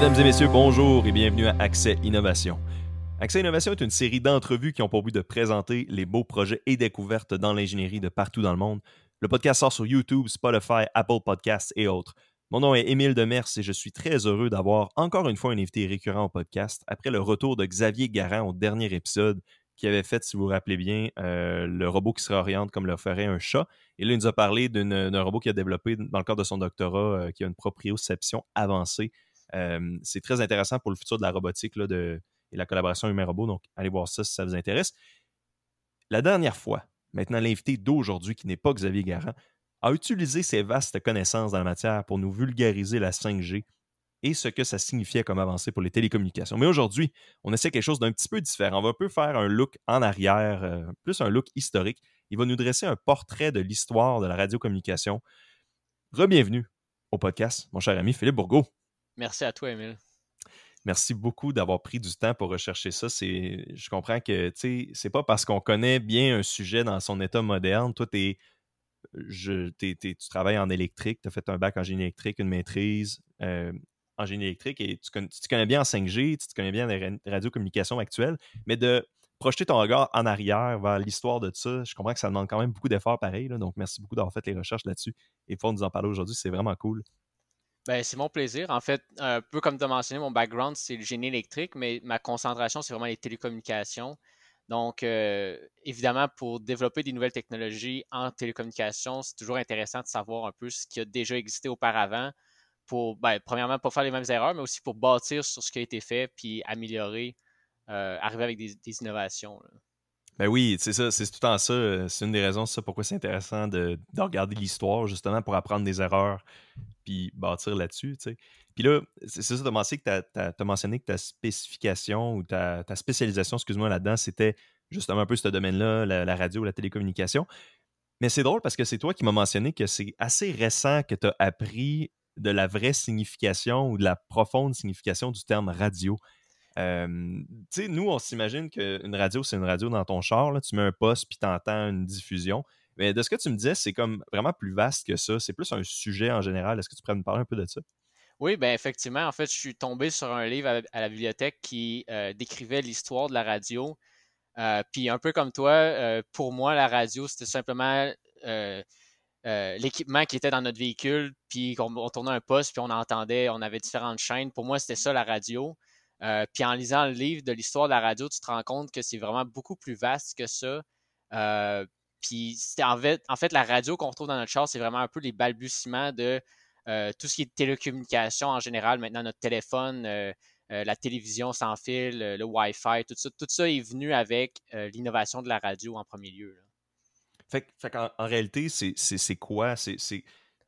Mesdames et messieurs, bonjour et bienvenue à Accès Innovation. Accès Innovation est une série d'entrevues qui ont pour but de présenter les beaux projets et découvertes dans l'ingénierie de partout dans le monde. Le podcast sort sur YouTube, Spotify, Apple Podcasts et autres. Mon nom est Émile Demers et je suis très heureux d'avoir encore une fois un invité récurrent au podcast après le retour de Xavier Garand au dernier épisode qui avait fait, si vous vous rappelez bien, euh, le robot qui se réoriente comme le ferait un chat. Et là, il nous a parlé d'un robot qu'il a développé dans le cadre de son doctorat euh, qui a une proprioception avancée. C'est très intéressant pour le futur de la robotique là, de, et la collaboration humain-robot. Donc, allez voir ça si ça vous intéresse. La dernière fois, maintenant l'invité d'aujourd'hui, qui n'est pas Xavier Garand, a utilisé ses vastes connaissances dans la matière pour nous vulgariser la 5G et ce que ça signifiait comme avancée pour les télécommunications. Mais aujourd'hui, on essaie quelque chose d'un petit peu différent. On va un peu faire un look en arrière, euh, plus un look historique. Il va nous dresser un portrait de l'histoire de la radiocommunication. Rebienvenue au podcast, mon cher ami Philippe Bourgault. Merci à toi, Emile. Merci beaucoup d'avoir pris du temps pour rechercher ça. je comprends que c'est pas parce qu'on connaît bien un sujet dans son état moderne. Toi, tu travailles en électrique, tu as fait un bac en génie électrique, une maîtrise euh, en génie électrique et tu, te connais bien en 5G, tu te connais bien les radiocommunications actuelles, mais de projeter ton regard en arrière vers l'histoire de ça, je comprends que ça demande quand même beaucoup d'efforts pareil. donc, merci beaucoup d'avoir fait les recherches là-dessus et pour nous en parler aujourd'hui. C'est vraiment cool. Ben, c'est mon plaisir. En fait, un peu comme tu as mentionné, mon background, c'est le génie électrique, mais ma concentration, c'est vraiment les télécommunications. Donc, euh, évidemment, pour développer des nouvelles technologies en télécommunications, c'est toujours intéressant de savoir un peu ce qui a déjà existé auparavant pour, ben, premièrement, pas faire les mêmes erreurs, mais aussi pour bâtir sur ce qui a été fait puis améliorer, euh, arriver avec des, innovations. Ben oui, c'est ça, c'est tout temps ça. Euh, c'est une des raisons, ça, pourquoi c'est intéressant de, regarder l'histoire, justement, pour apprendre des erreurs, puis bâtir là-dessus. Puis là, c'est ça, tu as, mentionné que mentionné que ta spécification ou ta, spécialisation, excuse-moi, là-dedans, c'était justement un peu ce domaine-là, la, la, radio, la télécommunication. Mais c'est drôle parce que c'est toi qui m'as mentionné que c'est assez récent que tu as appris de la vraie signification ou de la profonde signification du terme radio tu sais, nous, on s'imagine qu'une radio, c'est une radio dans ton char. Là, tu mets un poste puis tu entends une diffusion. Mais de ce que tu me disais, c'est comme vraiment plus vaste que ça. C'est plus un sujet en général. Est-ce que tu pourrais me parler un peu de ça? Oui, ben effectivement. En fait, je suis tombé sur un livre à, la bibliothèque qui euh, décrivait l'histoire de la radio. Euh, puis un peu comme toi, euh, pour moi, la radio, c'était simplement l'équipement qui était dans notre véhicule, puis on, tournait un poste, puis on entendait, on avait différentes chaînes. Pour moi, c'était ça la radio. Euh, puis en lisant le livre de l'histoire de la radio, tu te rends compte que c'est vraiment beaucoup plus vaste que ça. Euh, puis en fait, en fait, la radio qu'on retrouve dans notre char, c'est vraiment un peu les balbutiements de euh, tout ce qui est télécommunication en général. Maintenant, notre téléphone, la télévision sans fil, le Wi-Fi, tout ça, tout ça est venu avec l'innovation de la radio en premier lieu. Fait, fait en, réalité, c'est quoi?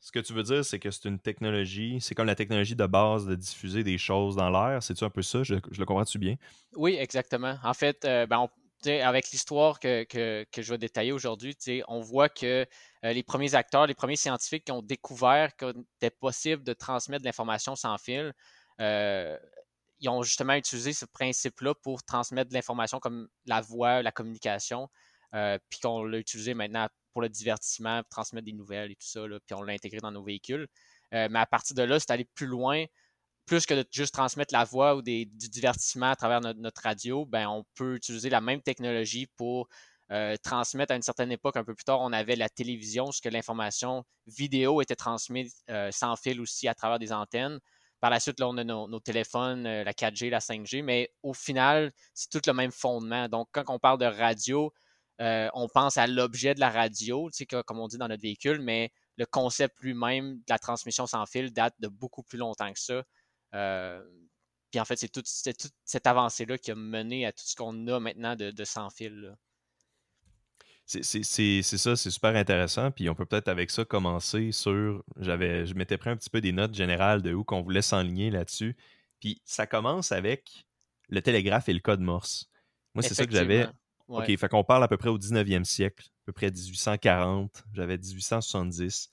Ce que tu veux dire, c'est que c'est une technologie, c'est comme la technologie de base de diffuser des choses dans l'air. C'est-tu un peu ça? Je, le comprends-tu bien? Oui, exactement. En fait, euh, ben, avec l'histoire que, je vais détailler aujourd'hui, on voit que euh, les premiers acteurs, les premiers scientifiques qui ont découvert qu'il était possible de transmettre de l'information sans fil, euh, ils ont justement utilisé ce principe-là pour transmettre de l'information comme la voix, la communication, puis qu'on l'a utilisé maintenant pour le divertissement, transmettre des nouvelles et tout ça, puis on l'a intégré dans nos véhicules. Euh, mais à partir de là, c'est aller plus loin. Plus que de juste transmettre la voix ou du divertissement à travers notre, radio, ben, on peut utiliser la même technologie pour euh, transmettre à une certaine époque, un peu plus tard, on avait la télévision, ce que l'information vidéo était transmise euh, sans fil aussi à travers des antennes. Par la suite, là, on a nos, téléphones, la 4G, la 5G, mais au final, c'est tout le même fondement. Donc, quand on parle de radio, euh, on pense à l'objet de la radio, comme on dit dans notre véhicule, mais le concept lui-même de la transmission sans fil date de beaucoup plus longtemps que ça. Euh, puis en fait, c'est toute cette avancée-là qui a mené à tout ce qu'on a maintenant de, sans fil. C'est ça, c'est super intéressant. Puis on peut peut-être avec ça commencer sur. J'avais, je m'étais pris un petit peu des notes générales de où qu'on voulait s'enligner là-dessus. Puis ça commence avec le télégraphe et le code Morse. Moi, c'est ça que j'avais OK, fait qu'on parle à peu près au 19e siècle, à peu près 1840, j'avais 1870.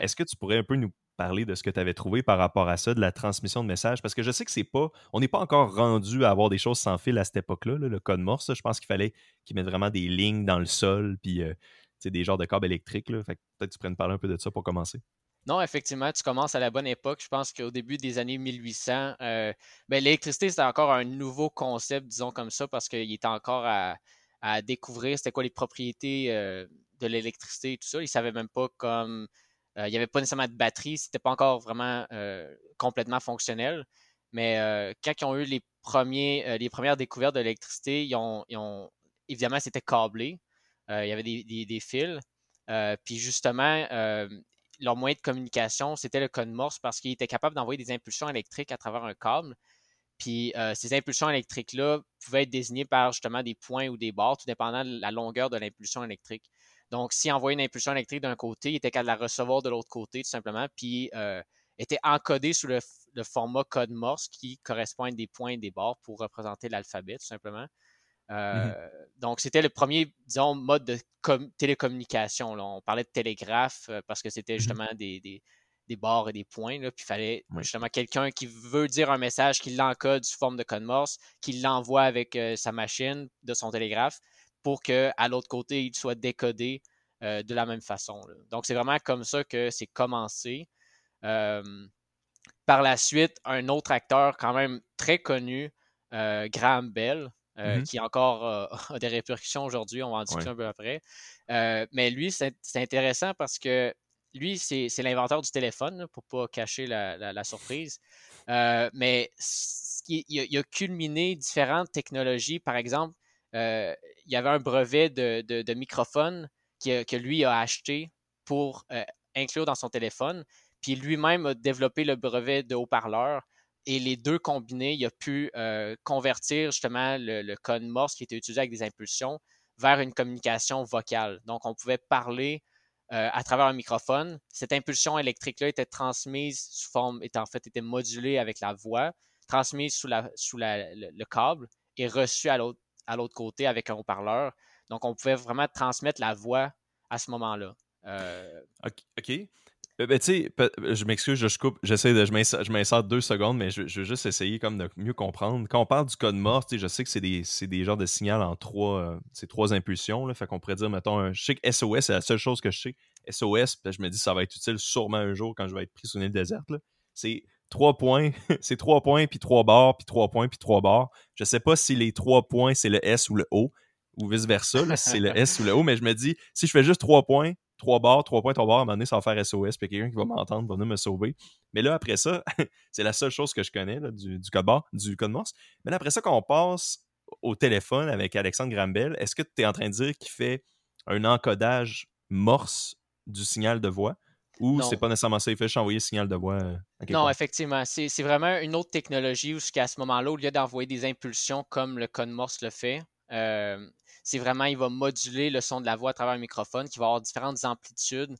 Est-ce que tu pourrais un peu nous parler de ce que tu avais trouvé par rapport à ça, de la transmission de messages? Parce que je sais que c'est pas. On n'est pas encore rendu à avoir des choses sans fil à cette époque-là, le code Morse. Je pense qu'il fallait qu'ils mettent vraiment des lignes dans le sol, puis euh, des genres de câbles électriques. Fait peut-être que tu pourrais nous parler un peu de ça pour commencer. Non, effectivement, tu commences à la bonne époque. Je pense qu'au début des années 1800, ben, l'électricité, c'était encore un nouveau concept, disons comme ça, parce qu'il était encore à, découvrir c'était quoi les propriétés de l'électricité et tout ça. Ils ne savaient même pas comme. il n'y avait pas nécessairement de batterie, c'était pas encore vraiment complètement fonctionnel. Mais quand ils ont eu les, premiers, les premières découvertes de l'électricité, ils ont, évidemment, c'était câblé. il y avait des, fils. puis justement, leur moyen de communication, c'était le code Morse parce qu'ils étaient capables d'envoyer des impulsions électriques à travers un câble. Puis ces impulsions électriques-là pouvaient être désignées par justement des points ou des barres, tout dépendant de la longueur de l'impulsion électrique. Donc, s'il envoyait une impulsion électrique d'un côté, il était capable de la recevoir de l'autre côté, tout simplement, puis était encodé sous le, format code Morse qui correspond à des points et des barres pour représenter l'alphabet, tout simplement. Mmh euh, donc, c'était le premier, disons, mode de télécommunication. On parlait de télégraphe euh, parce que c'était mmh justement des, des, barres et des points. Là, puis il fallait justement quelqu'un qui veut dire un message, qui l'encode sous forme de code Morse, qui l'envoie avec euh, sa machine de son télégraphe pour qu'à l'autre côté, il soit décodé de la même façon. Donc, c'est vraiment comme ça que c'est commencé. par la suite, un autre acteur quand même très connu, Graham Bell, euh, mmh qui encore euh, a des répercussions aujourd'hui, on va en discuter un peu après. Euh, mais lui, c'est intéressant parce que lui, c'est l'inventeur du téléphone, pour ne pas cacher la, surprise. mais il, a, culminé différentes technologies. Par exemple, il y avait un brevet de, microphone que lui a acheté pour inclure dans son téléphone. Puis lui-même a développé le brevet de haut-parleur et les deux combinés, il a pu euh, convertir justement le, code Morse qui était utilisé avec des impulsions vers une communication vocale. Donc, on pouvait parler euh, à travers un microphone. Cette impulsion électrique-là était transmise sous forme, était en fait était modulée avec la voix, transmise sous, la, sous le, câble et reçue à l'autre, côté avec un haut-parleur. Donc, on pouvait vraiment transmettre la voix à ce moment-là. Euh, OK. Ben, ben, tu sais, je m'excuse, je, coupe, j'essaie de, je m'insère deux secondes, mais je, veux juste essayer comme de mieux comprendre. Quand on parle du code Morse, je sais que c'est des, des genres de signaux en trois, euh, c'est trois impulsions. Là, fait qu'on pourrait dire, mettons, je sais que SOS, c'est la seule chose que je sais. SOS, je me dis, ça va être utile sûrement un jour quand je vais être pris sur une île déserte. C'est trois points, c'est trois points, puis trois barres, puis trois points, puis trois barres. Je sais pas si les trois points, c'est le S ou le O, ou vice-versa, si c'est le S ou le O, mais je me dis, si je fais juste trois points, trois barres, trois points, trois barres, à un moment donné, ça va faire SOS, puis quelqu'un qui va m'entendre va venir me sauver. Mais là, après ça, c'est la seule chose que je connais du, code barre, du code Morse. Mais là, après ça, quand on passe au téléphone avec Alexandre Grambel, est-ce que tu es en train de dire qu'il fait un encodage Morse du signal de voix? Ou c'est pas nécessairement ça, il fait juste envoyer le signal de voix? Euh, non, effectivement. C'est vraiment une autre technologie où, à ce moment-là, au lieu d'envoyer des impulsions comme le code Morse le fait, euh, c'est vraiment, il va moduler le son de la voix à travers un microphone qui va avoir différentes amplitudes.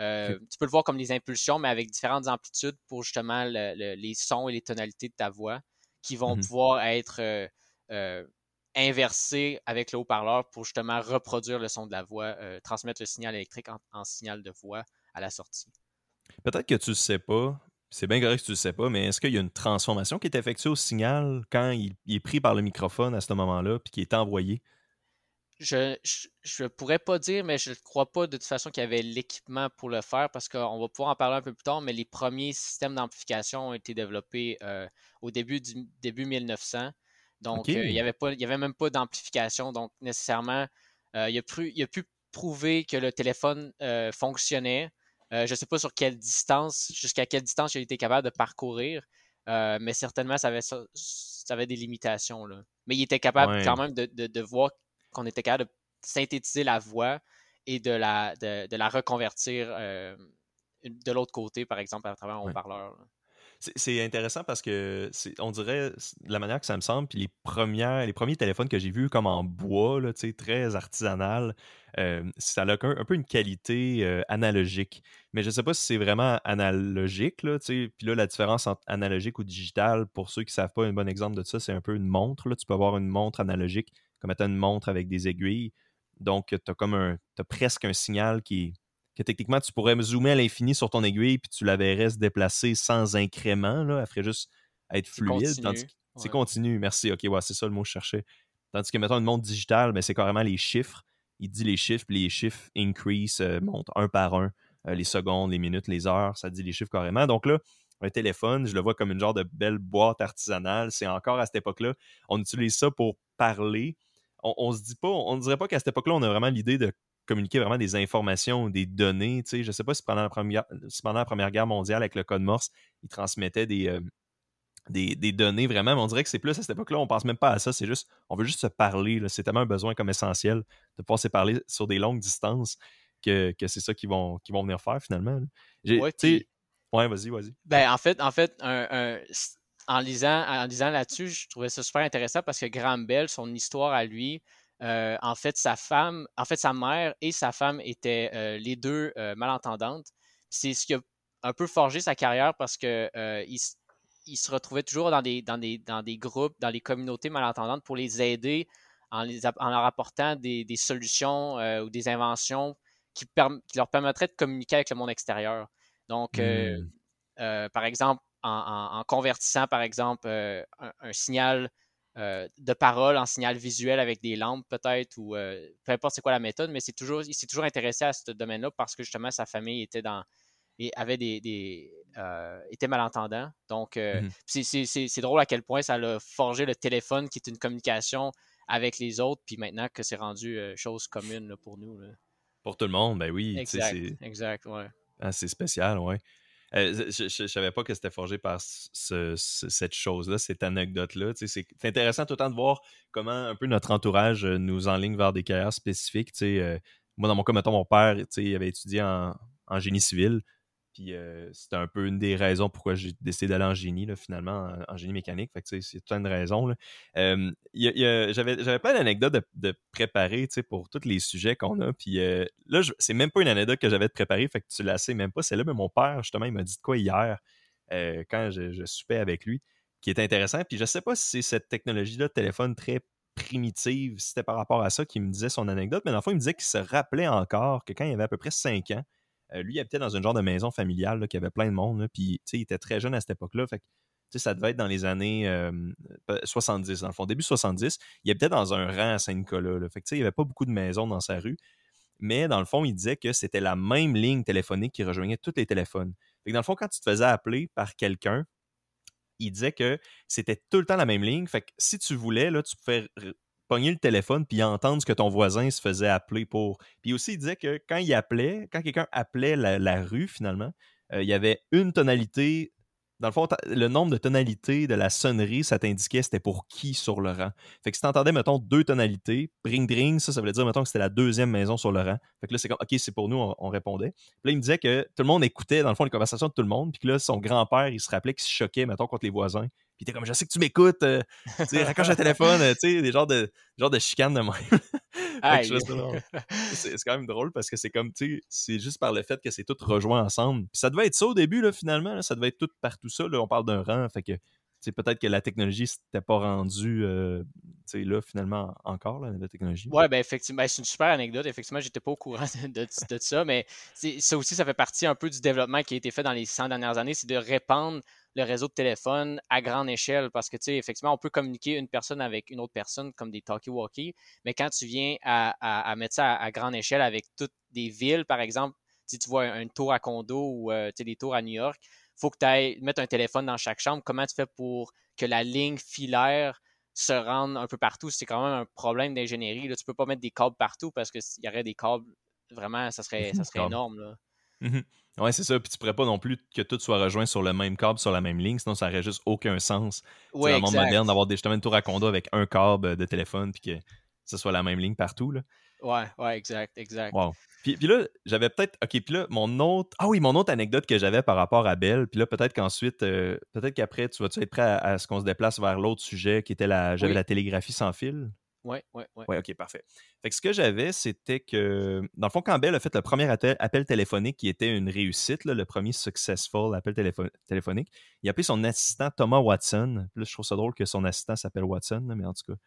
Euh, tu peux le voir comme des impulsions, mais avec différentes amplitudes pour justement les sons et les tonalités de ta voix qui vont mmh pouvoir être euh, euh, inversés avec le haut-parleur pour justement reproduire le son de la voix, transmettre le signal électrique en, signal de voix à la sortie. Peut-être que tu ne sais pas, c'est bien correct que tu ne sais pas, mais est-ce qu'il y a une transformation qui est effectuée au signal quand il, est pris par le microphone à ce moment-là puis qui est envoyé? Je, je, pourrais pas dire, mais je ne crois pas de toute façon qu'il y avait l'équipement pour le faire parce qu'on va pouvoir en parler un peu plus tard, mais les premiers systèmes d'amplification ont été développés euh, au début du début 1900. Donc, euh, il n'y avait, pas, il y avait même pas d'amplification. Donc, nécessairement, euh, il, a pu, il a pu prouver que le téléphone fonctionnait. Je ne sais pas sur quelle distance, jusqu'à quelle distance il a été capable de parcourir, mais certainement, ça avait, ça, avait des limitations. Là. Mais il était capable quand même de, de, de voir qu'on était capable de synthétiser la voix et de la, de, la reconvertir euh, de l'autre côté, par exemple, à travers un haut-parleur. C'est intéressant parce que on dirait la manière que ça me semble, puis les premiers téléphones que j'ai vus comme en bois, là, très artisanal, euh, ça a un, peu une qualité euh, analogique. Mais je ne sais pas si c'est vraiment analogique. Là, puis là, la différence entre analogique ou digital, pour ceux qui ne savent pas, un bon exemple de ça, c'est un peu une montre. Là. Tu peux avoir une montre analogique comme étant une montre avec des aiguilles. Donc, tu as comme un. As presque un signal qui que techniquement tu pourrais zoomer à l'infini sur ton aiguille puis tu la verrais se déplacer sans incrément. Là. Elle ferait juste être fluide. C'est continu. Merci. OK, ouais, c'est ça le mot que je cherchais. Tandis que, mettons, une montre digitale, ben, c'est carrément les chiffres. Il dit les chiffres, puis les chiffres increase, euh, montent un par un les secondes, les minutes, les heures, ça dit les chiffres carrément. Donc là, un téléphone, je le vois comme une genre de belle boîte artisanale. C'est encore à cette époque-là, on utilise ça pour parler. On, ne se dit pas, on ne dirait pas qu'à cette époque-là, on a vraiment l'idée de communiquer vraiment des informations, des données. Je ne sais pas si pendant, la première, pendant la Première Guerre mondiale, avec le code Morse, ils transmettaient des, euh, des, données vraiment, mais on dirait que c'est plus à cette époque-là, on pense même pas à ça. C'est juste, on veut juste se parler. C'est tellement un besoin comme essentiel de pouvoir se parler sur des longues distances que, c'est ça qu'ils vont, vont venir faire finalement. Ouais, vas-y, vas-y. Ben, en fait, en fait en lisant, en lisant là-dessus, je trouvais ça super intéressant parce que Graham Bell, son histoire à lui, euh, en fait, sa femme, en fait, sa mère et sa femme étaient euh, les deux euh, malentendantes. C'est ce qui a un peu forgé sa carrière parce que il, se retrouvait toujours dans des, dans, des, dans des groupes, dans les communautés malentendantes pour les aider en, les, en leur apportant des, des solutions ou des inventions qui, qui, leur permettraient de communiquer avec le monde extérieur. Donc, mmh. par exemple, en, convertissant, par exemple, un, signal euh, de parole en signal visuel avec des lampes peut-être ou euh, peu importe c'est quoi la méthode, mais c'est toujours, il s'est toujours intéressé à ce domaine-là parce que justement sa famille était dans et avait des, des euh, était malentendant. Donc mmh c'est drôle à quel point ça a forgé le téléphone qui est une communication avec les autres, puis maintenant que c'est rendu chose commune pour nous. Pour tout le monde, ben oui. Exact, exact, ouais. Ah, c'est spécial, ouais. Euh, je ne savais pas que c'était forgé par cette chose-là, cette anecdote-là. C'est intéressant tout le temps de voir comment un peu notre entourage euh, nous enligne vers des carrières spécifiques. Euh, moi, dans mon cas, mettons, mon père il avait étudié en, en génie civil. Puis euh, c'était un peu une des raisons pourquoi j'ai décidé d'aller en génie, finalement, en, génie mécanique. Fait que c'est toute une raison. J'avais plein d'anecdotes de, de préparer pour tous les sujets qu'on a. Puis euh, là, c'est même pas une anecdote que j'avais de préparer, fait que tu la sais même pas. C'est là, mais mon père, justement, il m'a dit de quoi hier euh, quand je, soupais avec lui, qui est intéressant. Puis je sais pas si c'est cette technologie-là de téléphone très primitive, c'était par rapport à ça qu'il me disait son anecdote, mais dans le fond, il me disait qu'il se rappelait encore que quand il avait à peu près 5 ans, euh, lui, il habitait dans une genre de maison familiale qui avait plein de monde. puis, il était très jeune à cette époque-là. Fait ça devait être dans les années 70, euh, dans le fond, début 70. Il habitait dans un rang à Saint-Nicolas. Fait il n'y avait pas beaucoup de maisons dans sa rue. Mais dans le fond, il disait que c'était la même ligne téléphonique qui rejoignait tous les téléphones. Fait dans le fond, quand tu te faisais appeler par quelqu'un, il disait que c'était tout le temps la même ligne. Fait que si tu voulais, là, tu pouvais pogner le téléphone puis entendre ce que ton voisin se faisait appeler pour. Puis aussi, il disait que quand il appelait, quand quelqu'un appelait la, rue, finalement, euh, il y avait une tonalité dans le fond, le nombre de tonalités de la sonnerie, ça t'indiquait c'était pour qui sur le rang. Fait que si t'entendais, mettons, deux tonalités, bring dring, ça, ça voulait dire, mettons, que c'était la deuxième maison sur le rang. Fait que là, c'est comme, OK, c'est pour nous, on, répondait. Puis là, il me disait que tout le monde écoutait, dans le fond, les conversations de tout le monde, puis que là, son grand-père, il se rappelait qu'il se choquait, mettons, contre les voisins. Puis t'es comme, je sais que tu m'écoutes, euh, tu sais, raccroche le téléphone, euh, tu sais, des genres de, genre de chicanes de même. c'est quand même drôle parce que c'est comme, tu sais, c'est juste par le fait que c'est tout rejoint ensemble. Puis ça devait être ça au début, là, finalement, ça devait être tout partout ça, là, on parle d'un rang, fait que, peut-être que la technologie s'était pas rendue euh, là finalement encore la technologie. Ouais, ben effectivement, ben, c'est une super anecdote. Effectivement, j'étais pas au courant de, de ça, mais ça aussi, ça fait partie un peu du développement qui a été fait dans les 100 dernières années, c'est de répandre le réseau de téléphone à grande échelle parce que, tu sais, effectivement, on peut communiquer une personne avec une autre personne comme des talkie-walkie, mais quand tu viens à, mettre ça à, grande échelle avec toutes des villes, par exemple, si tu vois un, tour à condo ou euh, tu sais, des tours à New York, il faut que tu ailles mettre un téléphone dans chaque chambre. Comment tu fais pour que la ligne filaire se rende un peu partout? C'est quand même un problème d'ingénierie. Tu ne peux pas mettre des câbles partout parce qu'il y aurait des câbles, vraiment, ça serait, ça serait énorme. Là. Mmh Ouais, c'est ça. Puis tu pourrais pas non plus que tout soit rejoint sur le même câble, sur la même ligne, sinon ça n'aurait juste aucun sens. c'est le monde moderne d'avoir justement une tour à condo avec un câble de téléphone puis que ce soit la même ligne partout. Là. Ouais, ouais, exact, exact. Wow. Puis, puis là, j'avais peut-être. OK, puis là, mon autre. Ah oui, mon autre anecdote que j'avais par rapport à Belle. Puis là, peut-être qu'ensuite, euh, peut-être qu'après, tu vas-tu être prêt à, ce qu'on se déplace vers l'autre sujet qui était la. J'avais la télégraphie sans fil? Oui, oui, oui. Oui, OK, parfait. Fait que ce que j'avais, c'était que, dans le fond, quand Bell a fait le premier appel, téléphonique qui était une réussite, le premier successful appel téléphonique, il a appelé son assistant Thomas Watson. Puis là, je trouve ça drôle que son assistant s'appelle Watson, mais en tout cas,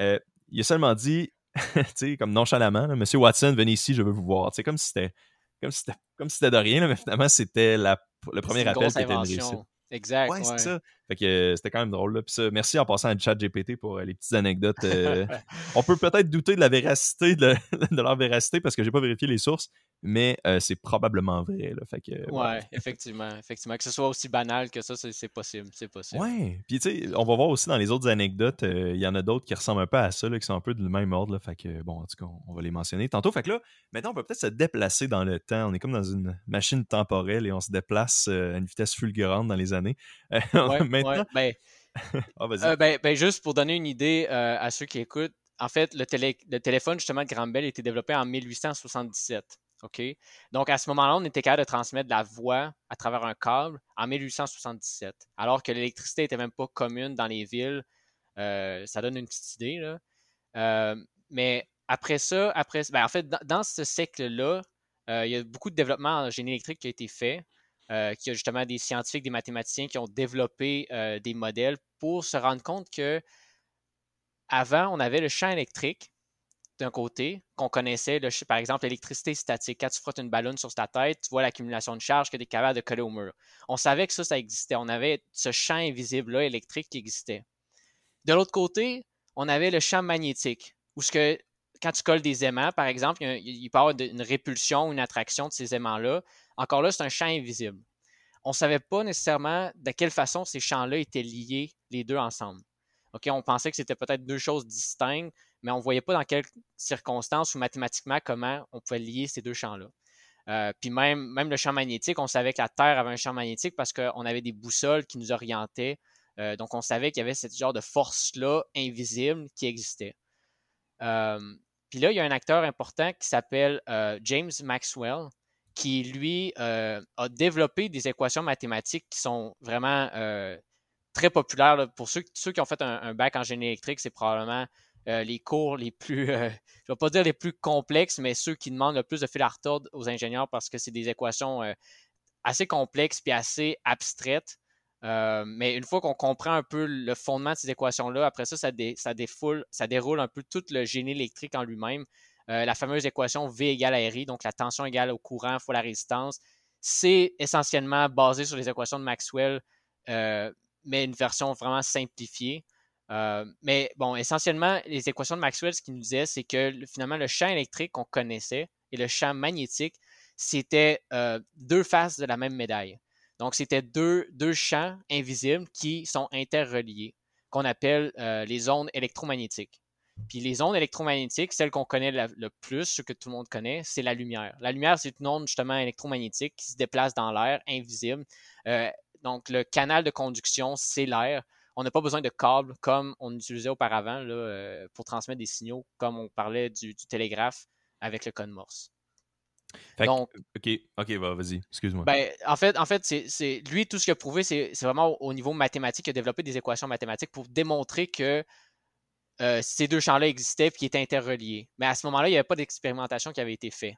euh, il a seulement dit, tu sais, comme nonchalamment, Monsieur Watson, venez ici, je veux vous voir. Sais, comme si c'était comme si c'était de rien, mais finalement, c'était le premier appel qui était une réussite. Exact. Ouais, c'est ça. Fait que euh, c'était quand même drôle. Là. Puis ça, merci en passant à chat GPT pour euh, les petites anecdotes. Euh. on peut peut-être douter de la véracité, de, leur véracité, parce que j'ai pas vérifié les sources. mais c'est probablement vrai. Là, fait que, ouais, effectivement, effectivement. Que ce soit aussi banal que ça, c'est possible. C'est possible. Ouais. Puis tu sais, on va voir aussi dans les autres anecdotes, il y en a d'autres qui ressemblent un peu à ça, là, qui sont un peu du même ordre. Là, fait que bon, en tout cas, on va les mentionner tantôt. Fait que là, maintenant, on peut peut-être se déplacer dans le temps. On est comme dans une machine temporelle et on se déplace à une vitesse fulgurante dans les années. Ouais, maintenant. ben, ah, ben, ben, juste pour donner une idée à ceux qui écoutent, en fait, le, téléphone justement de Graham Bell a été développé en 1877. OK? Donc, à ce moment-là, on était capable de transmettre de la voix à travers un câble en 1877, alors que l'électricité n'était même pas commune dans les villes. Euh, ça donne une petite idée. Là. Euh, mais après ça, après, ben, en fait, dans, ce siècle-là, euh, il y a beaucoup de développement en génie électrique qui a été fait. Euh, qu'il y a justement des scientifiques, des mathématiciens qui ont développé des modèles pour se rendre compte que avant, on avait le champ électrique d'un côté, qu'on connaissait, par exemple, l'électricité statique. Quand tu frottes une ballonne sur ta tête, tu vois l'accumulation de charge que tu es capable de coller au mur. On savait que ça, ça existait. On avait ce champ invisible-là électrique qui existait. De l'autre côté, on avait le champ magnétique, où ce que, quand tu colles des aimants, par exemple, il, peut y avoir une répulsion, une attraction de ces aimants-là. Encore là, c'est un champ invisible. On ne savait pas nécessairement de quelle façon ces champs-là étaient liés les deux ensemble. on pensait que c'était peut-être deux choses distinctes, mais on ne voyait pas dans quelles circonstances ou mathématiquement comment on pouvait lier ces deux champs-là. Euh, puis même, même le champ magnétique, on savait que la Terre avait un champ magnétique parce qu'on avait des boussoles qui nous orientaient. Euh, donc on savait qu'il y avait ce genre de force-là invisible qui existait. Euh, puis là, il y a un acteur important qui s'appelle James Maxwell, qui lui a développé des équations mathématiques qui sont vraiment très populaires. Pour ceux, qui ont fait un, bac en génie électrique, c'est probablement euh, les cours les plus, euh, je ne vais pas dire les plus complexes, mais ceux qui demandent le plus de fil à aux ingénieurs parce que c'est des équations euh, assez complexes puis assez abstraites. Mais une fois qu'on comprend un peu le fondement de ces équations-là, après ça, ça, défoule, ça déroule un peu tout le génie électrique en lui-même. la fameuse équation V égale à RI, donc la tension égale au courant fois la résistance, c'est essentiellement basé sur les équations de Maxwell, mais une version vraiment simplifiée. Euh, mais bon, essentiellement, les équations de Maxwell, ce qu'il nous disait, c'est que finalement, le champ électrique qu'on connaissait et le champ magnétique, c'était euh, deux faces de la même médaille. Donc, c'était deux, champs invisibles qui sont interreliés, qu'on appelle euh, les ondes électromagnétiques. Puis les ondes électromagnétiques, celles qu'on connaît le plus, ce que tout le monde connaît, c'est la lumière. La lumière, c'est une onde justement électromagnétique qui se déplace dans l'air, invisible. donc, le canal de conduction, c'est l'air on n'a pas besoin de câbles comme on utilisait auparavant euh, pour transmettre des signaux, comme on parlait du, télégraphe avec le code Morse. Donc, ok, ok, vas-y, excuse-moi. Ben, en fait, en fait c'est lui, tout ce qu'il a prouvé, c'est vraiment au, niveau mathématique, il a développé des équations mathématiques pour démontrer que euh, ces deux champs-là existaient et qu'ils étaient interreliés. Mais à ce moment-là, il n'y avait pas d'expérimentation qui avait été faite.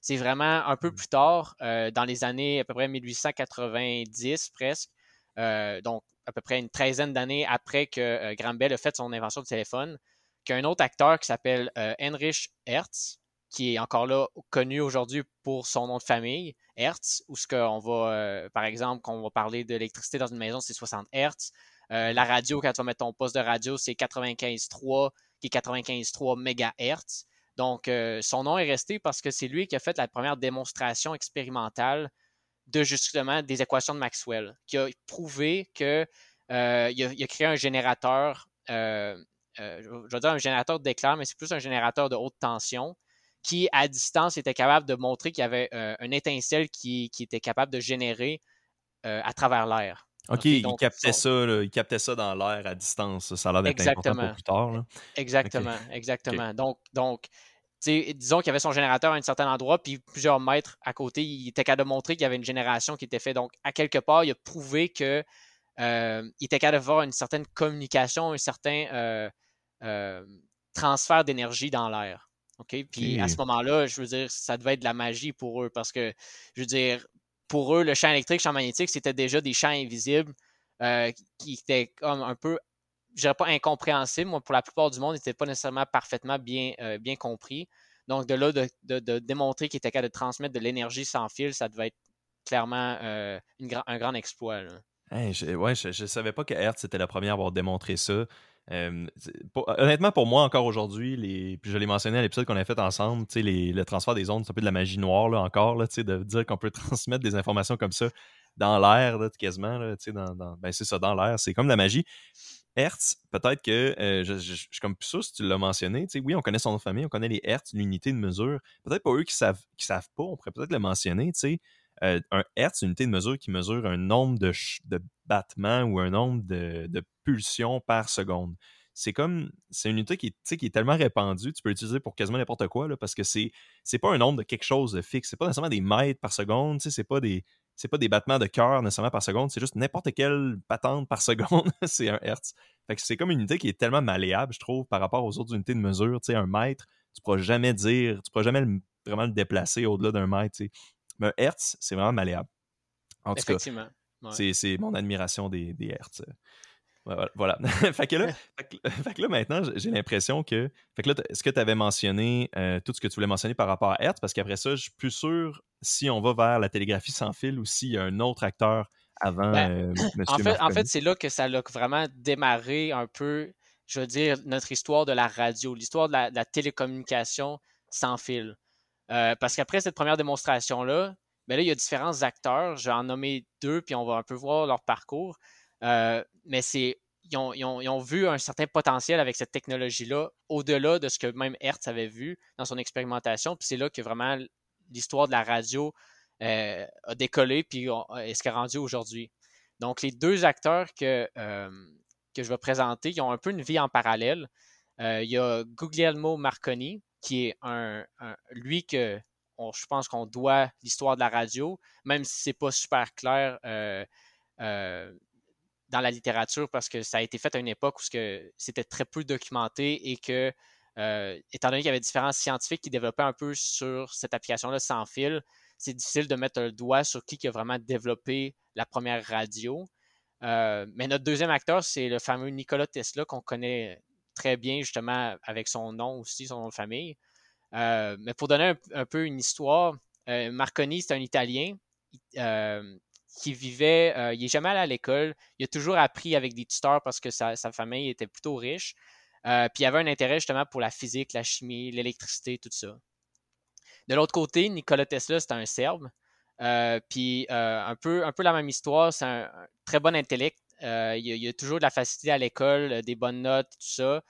C'est vraiment un peu mmh. plus tard, euh, dans les années à peu près 1890 presque, donc à peu près une treizaine d'années après que euh, Graham Bell a fait son invention du téléphone, qu'un autre acteur qui s'appelle euh, Heinrich Hertz, qui est encore là connu aujourd'hui pour son nom de famille, Hertz, où ce qu'on va, euh, par exemple, quand on va parler de l'électricité dans une maison, c'est 60 Hertz. la radio, quand tu vas mettre ton poste de radio, c'est 95.3, qui est 95.3 MHz. Donc, son nom est resté parce que c'est lui qui a fait la première démonstration expérimentale de justement des équations de Maxwell, qui a prouvé que euh, il, a, créé un générateur, euh, euh, je vais dire un générateur d'éclair, mais c'est plus un générateur de haute tension qui, à distance, était capable de montrer qu'il y avait une étincelle qui, était capable de générer à travers l'air. OK, il, captait ça, il captait ça dans l'air à distance. Ça a l'air d'être important pour plus tard. Exactement, exactement. Donc, donc disons qu'il y avait son générateur à un certain endroit, puis plusieurs mètres à côté, il était capable de montrer qu'il y avait une génération qui était faite. Donc, à quelque part, il a prouvé qu'il euh, était capable d'avoir une certaine communication, un certain euh, euh, transfert d'énergie dans l'air. OK? Puis à ce moment-là, je veux dire, ça devait être de la magie pour eux parce que, je veux dire, pour eux, le champ électrique, le champ magnétique, c'était déjà des champs invisibles qui étaient comme un peu je dirais pas incompréhensible. Moi, pour la plupart du monde, il n'était pas nécessairement parfaitement bien, euh, bien compris. Donc, de là, de, démontrer qu'il était capable de transmettre de l'énergie sans fil, ça devait être clairement euh, un grand exploit. je, ouais, je ne savais pas que Hertz était la première à avoir démontré ça. Honnêtement, pour moi, encore aujourd'hui, puis je l'ai mentionné à l'épisode qu'on a fait ensemble, les... le transfert des ondes, c'est un peu de la magie noire là, encore, là, de dire qu'on peut transmettre des informations comme ça dans l'air, quasiment. Là, dans. Ben, c'est ça, dans l'air. C'est comme de la magie. Hertz, peut-être que euh, je, suis comme plus si tu l'as mentionné. Oui, on connaît son nom de famille, on connaît les Hertz, l'unité de mesure. Peut-être pas eux qui savent, qui savent pas, on pourrait peut-être le mentionner. Euh, un Hertz, une unité de mesure qui mesure un nombre de, battements ou un nombre de, de pulsions par seconde. C'est comme, c'est une unité qui est, tellement répandue, tu peux l'utiliser pour quasiment n'importe quoi, parce que c'est, c'est pas un nombre de quelque chose de fixe. C'est pas nécessairement des mètres par seconde, c'est pas des, c'est pas des battements de cœur nécessairement par seconde, c'est juste n'importe quelle patente par seconde, c'est un hertz. Fait que c'est comme une unité qui est tellement malléable, je trouve, par rapport aux autres unités de mesure. Tu un mètre, tu pourras jamais dire, tu pourras jamais vraiment le déplacer au-delà d'un mètre. Mais un hertz, c'est vraiment malléable. En tout Effectivement. cas, c'est mon admiration des, des hertz. Voilà. fait, que là, fait, que là, maintenant, j'ai l'impression que. Fait que là, est-ce que tu avais mentionné euh, tout ce que tu voulais mentionner par rapport à Hertz? Parce qu'après ça, je suis plus sûr si on va vers la télégraphie sans fil ou s'il y a un autre acteur avant ben, euh, en fait, en fait c'est là que ça a vraiment démarré un peu, je veux dire, notre histoire de la radio, l'histoire de, la, télécommunication sans fil. Euh, parce qu'après cette première démonstration-là, ben là, il y a différents acteurs. Je vais en nommer deux, puis on va un peu voir leur parcours. Euh, mais c'est ils ont, vu un certain potentiel avec cette technologie-là, au-delà de ce que même Hertz avait vu dans son expérimentation. Puis c'est là que vraiment l'histoire de la radio euh, a décollé, puis est ce qu'elle est rendu aujourd'hui. Donc, les deux acteurs que, que je vais présenter, ils ont un peu une vie en parallèle. il y a Guglielmo Marconi, qui est un, lui que je pense qu'on doit l'histoire de la radio, même si c'est pas super clair dans la littérature parce que ça a été fait à une époque où c'était très peu documenté et que, euh, étant donné qu'il y avait différents scientifiques qui développaient un peu sur cette application-là sans fil, c'est difficile de mettre le doigt sur qui a vraiment développé la première radio. Euh, mais notre deuxième acteur, c'est le fameux Nikola Tesla qu'on connaît très bien justement avec son nom aussi, son nom de famille. Euh, mais pour donner un, peu une histoire, Marconi, c'est un Italien qui vivait, euh, il n'est jamais allé à l'école, il a toujours appris avec des tuteurs parce que sa, famille était plutôt riche. Euh, puis il avait un intérêt justement pour la physique, la chimie, l'électricité, tout ça. De l'autre côté, Nikola Tesla, c'est un Serbe. Euh, puis un, peu, un peu la même histoire, c'est un, très bon intellect. Il, a, toujours de la facilité à l'école, des bonnes notes, tout ça.